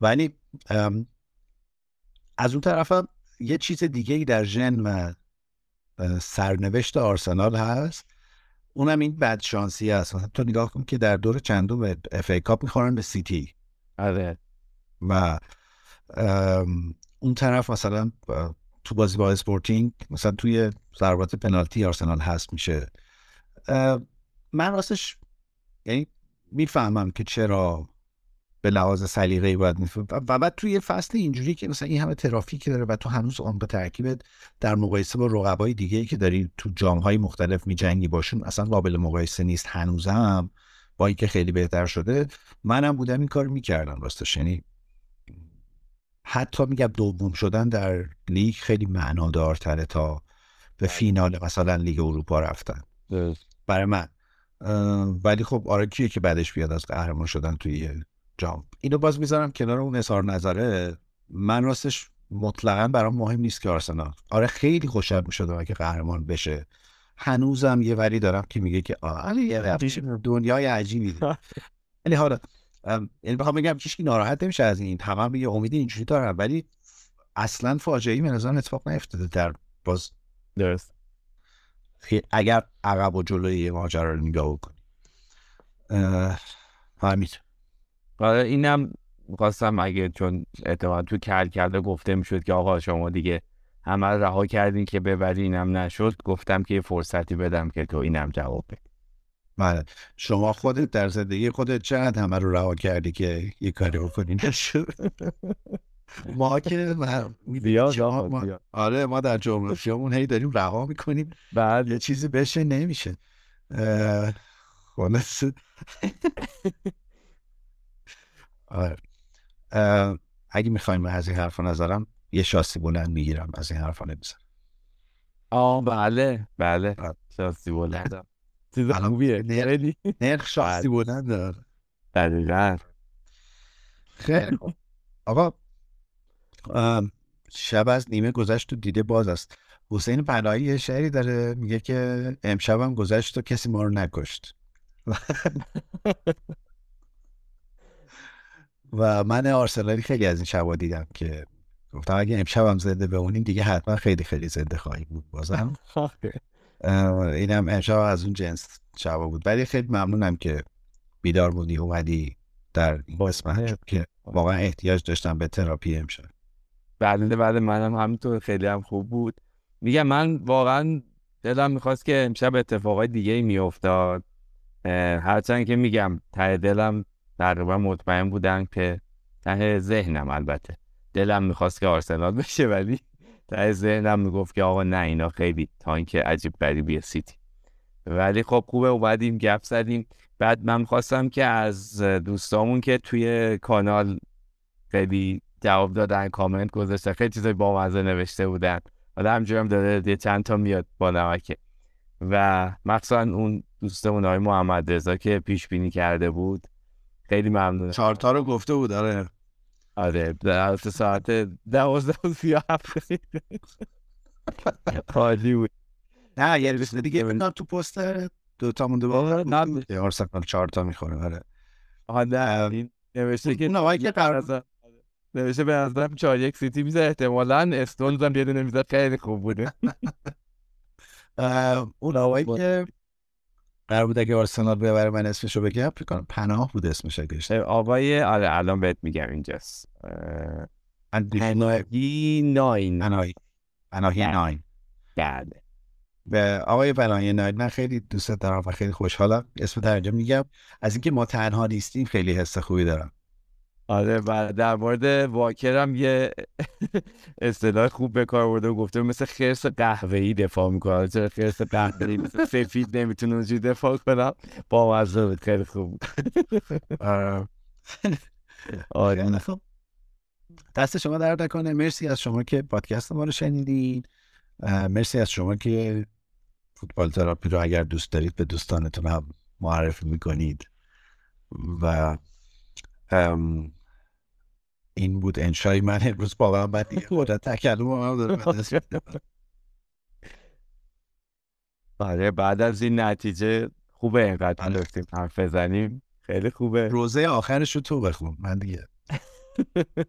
ولی از اون طرف هم یه چیز دیگه ای در ژن و سرنوشت آرسنال هست. اونم این بدشانسی است مثلا تو نگاه کن که در دور چندم به FA Cup می‌خورن به سیتی آره. و اون طرف مثلا تو بازی با اسپورتینگ مثلا توی ضربات پنالتی آرسنال هست میشه. من راستش یعنی می‌فهمم که چرا به لحاظ سلیقه‌ای باید میفهم و بعد توی یه فصل اینجوری که مثلا این همه ترافیک داره و تو هنوز آن به ترکیبت در مقایسه با رقبای دیگه که داری تو جامهای مختلف میجنگی باشون اصلا قابل مقایسه نیست. هنوزم با اینکه خیلی بهتر شده منم بودم این کار می‌کردم راستش. یعنی حتی میگم دوم شدن در لیگ خیلی معنادارتره تا به فینال مثلا لیگ اروپا رفتن. برای من. ولی خب آره کیه که بعدش بیاد از قهرمان شدن توی یه جام اینو باز می‌ذارم کنار اون اظهار نظره. من راستش مطلقا برام مهم نیست که آرسنال. آره خیلی خوشحال می‌شدم اگه قهرمان بشه. هنوزم یه وری دارم که میگه که آره یه دنیای عجیبی. ولی حالا یعنی بخوام بگم کی ناراحت نمیشه از این. تمام یه امید اینجوری دارم ولی اصلا فاجعه ای به نظرم اتفاق نیفتاده در باز درست. اگر عقب و جلوی ماجرا رو نگاه بکنی. همین آره اینم خواستم اگه چون اعتماد تو کل کرده گفته می‌شد که آقا شما دیگه همه رو رها کردین که ببری اینم نشد گفتم که یه فرصتی بدم که تو اینم جواب بدی. بله. شما خودت در زندگی خودت چقدر همه رو رها کردی که یه کاری بکنی؟ نشد ما که ما-. آره ما در جغرافیامون هی داریم رها می‌کنیم. بعد؟ یه چیزی بشه نمیشه. اه، خلاص آره. اگه می‌خوایم از این حرفا نظرم یه شاسی بلند می‌گیرم از این حرفا نمی‌زنم آه بله بله. شاستی بلندم چیز خوبیه خیلی؟ نرخ شاسی بلند داره. دقیقا. خیلی خوب. آقا شب از نیمه گذشت و دیده باز است. حسین پناهی یه شعری داره میگه که امشبم گذشت و کسی ما رو نکشت. و من آرسنالی خیلی از این شبا دیدم که گفتم اگه امشبم زنده بمونیم دیگه حتما خیلی خیلی زنده خواهیم بود بازم. اه، اینم امشب از اون جنس شبا بود. ولی خیلی ممنونم که بیدار بودی اومدی در این قسمت که واقعا احتیاج داشتم به تراپی امشب. بله بله منم همینطور خیلی هم خوب بود. میگم من واقعا دلم می‌خواست که امشب اتفاقای دیگه میافتاد. هرچند که میگم ته دلم تقریبا مطمئن بودم که ته ذهنم البته. دلم می‌خواست که آرسنال بشه ولی در ذهنم می‌گفت که آقا نه اینا خیلی تانک عجیب غریبی سیتی. ولی خب خوبه اومدیم گپ زدیم. بعد من خواستم که از دوستامون که توی کانال خیلی جواب دادن کامنت گذاشته خیلی چیزای با مزه نوشته بودن. حالا همجوری هم داره یه چند تا میاد با نمکه. و مخصوصا اون دوستمون های محمد رضا که پیش بینی کرده بود خیلی ممنون چهار تا رو گفته بود آره. آره در ساعت دوازده و سی هفت. عالی بود. نه یه روز دیگه ببینم تو پست. دو تا مونده با نه. یه آرسنال چهار تا می‌خوره آره. حالا نوشته که آقایی که قرار نوشته به نظرم چهار یک سیتی میزه احتمالا استونز هم یه دونه میزه خیلی خوب بوده. اون آقایی که قرار بود اگه آرسنال ببره من اسمشو بگم فکر کنم پناه بود اسمش اگه آقای آره الان بهت میگم اینجاست. پناهی ناین. پناهی. پناهی بله. ناین. بله. به آقای پناهی ناین من خیلی دوست دارم و خیلی خوشحالم. اسم در اینجا میگم. از اینکه ما تنها نیستیم خیلی حس خوبی دارم. آره و در مورد واکر هم یه اصطلاح خوب به کار برده و گفته مثل خرس قهوه‌ای دفاع می‌کنه. چرا خرس قهوه‌ای؟ مثل سفید نمی‌تونه اونجوری دفاع کنم با مزه بود خیلی خوب آره. آره. خیلی خوب. دست شما درد نکنه. مرسی از شما که پادکست ما رو شنیدین. مرسی از شما که فوتبال تراپی رو اگر دوست دارید به دوستانتون هم معرفی می‌کنید. و این بود انشای من امروز باورم بعد دیگه خودت تکلم هم داره. آره بعد از این نتیجه خوبه اینقدر بله. داشتیم حرف بزنیم خیلی خوبه روزه آخرش رو تو بخون من دیگه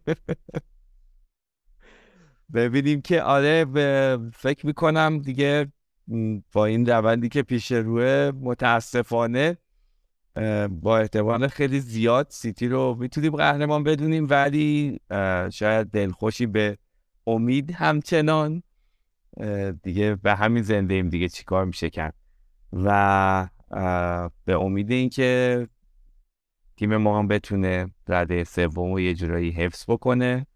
ببینیم که آره فکر می‌کنم دیگه با این روندی که پیش روه متاسفانه با احتمال خیلی زیاد سیتی رو می‌تونیم قهرمان بدونیم ولی شاید دلخوشی به امید همچنان. دیگه به همین زنده ایم دیگه چیکار میشه کرد؟ و به امید اینکه تیم ما هم بتونه رده سوم رو یه جورایی حفظ بکنه.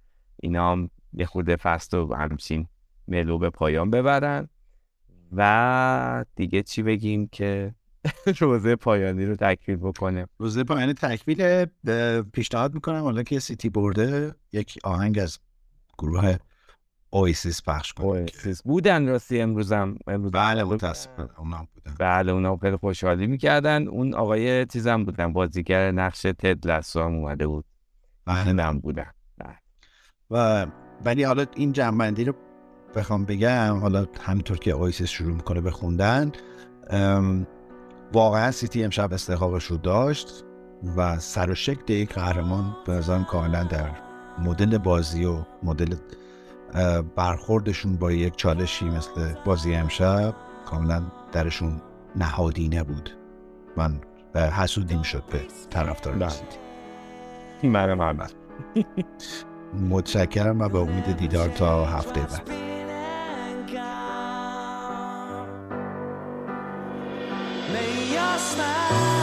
اینا هم یه خورده فست و همچین ملو به پایان ببرن. و دیگه چی بگیم که روزه پایانی رو تکمیل بکنه روزه پایانی تکمیل پیشنهاد می‌کنم حالا که سیتی برده یک آهنگ از گروه اویسیس پخش کنیم اواسیس بودن راستی امروزم امروز بله متاسفم اونا بودن. بله اونا خیلی خوشحالی می‌کردن. اون آقای چیزم بودن بازیگر نقش تد لسو هم اومده بود. بله. اونم بودن. و ولی حالا این جنبندی رو بخوام بگم حالا همینطور که اویسیس شروع می‌کنه به خوندن ام، واقعا سیتی امشب استحقاقش رو داشت و سر و شکل یک قهرمان به نظرم کاملا در مدل بازی و مدل برخوردشون با یک چالشی مثل بازی امشب کاملا درشون نهادینه بود من حسودیم شد به طرفدار بله. سیتی منم هم متشکرم و به امید دیدار تا هفته بعد. está.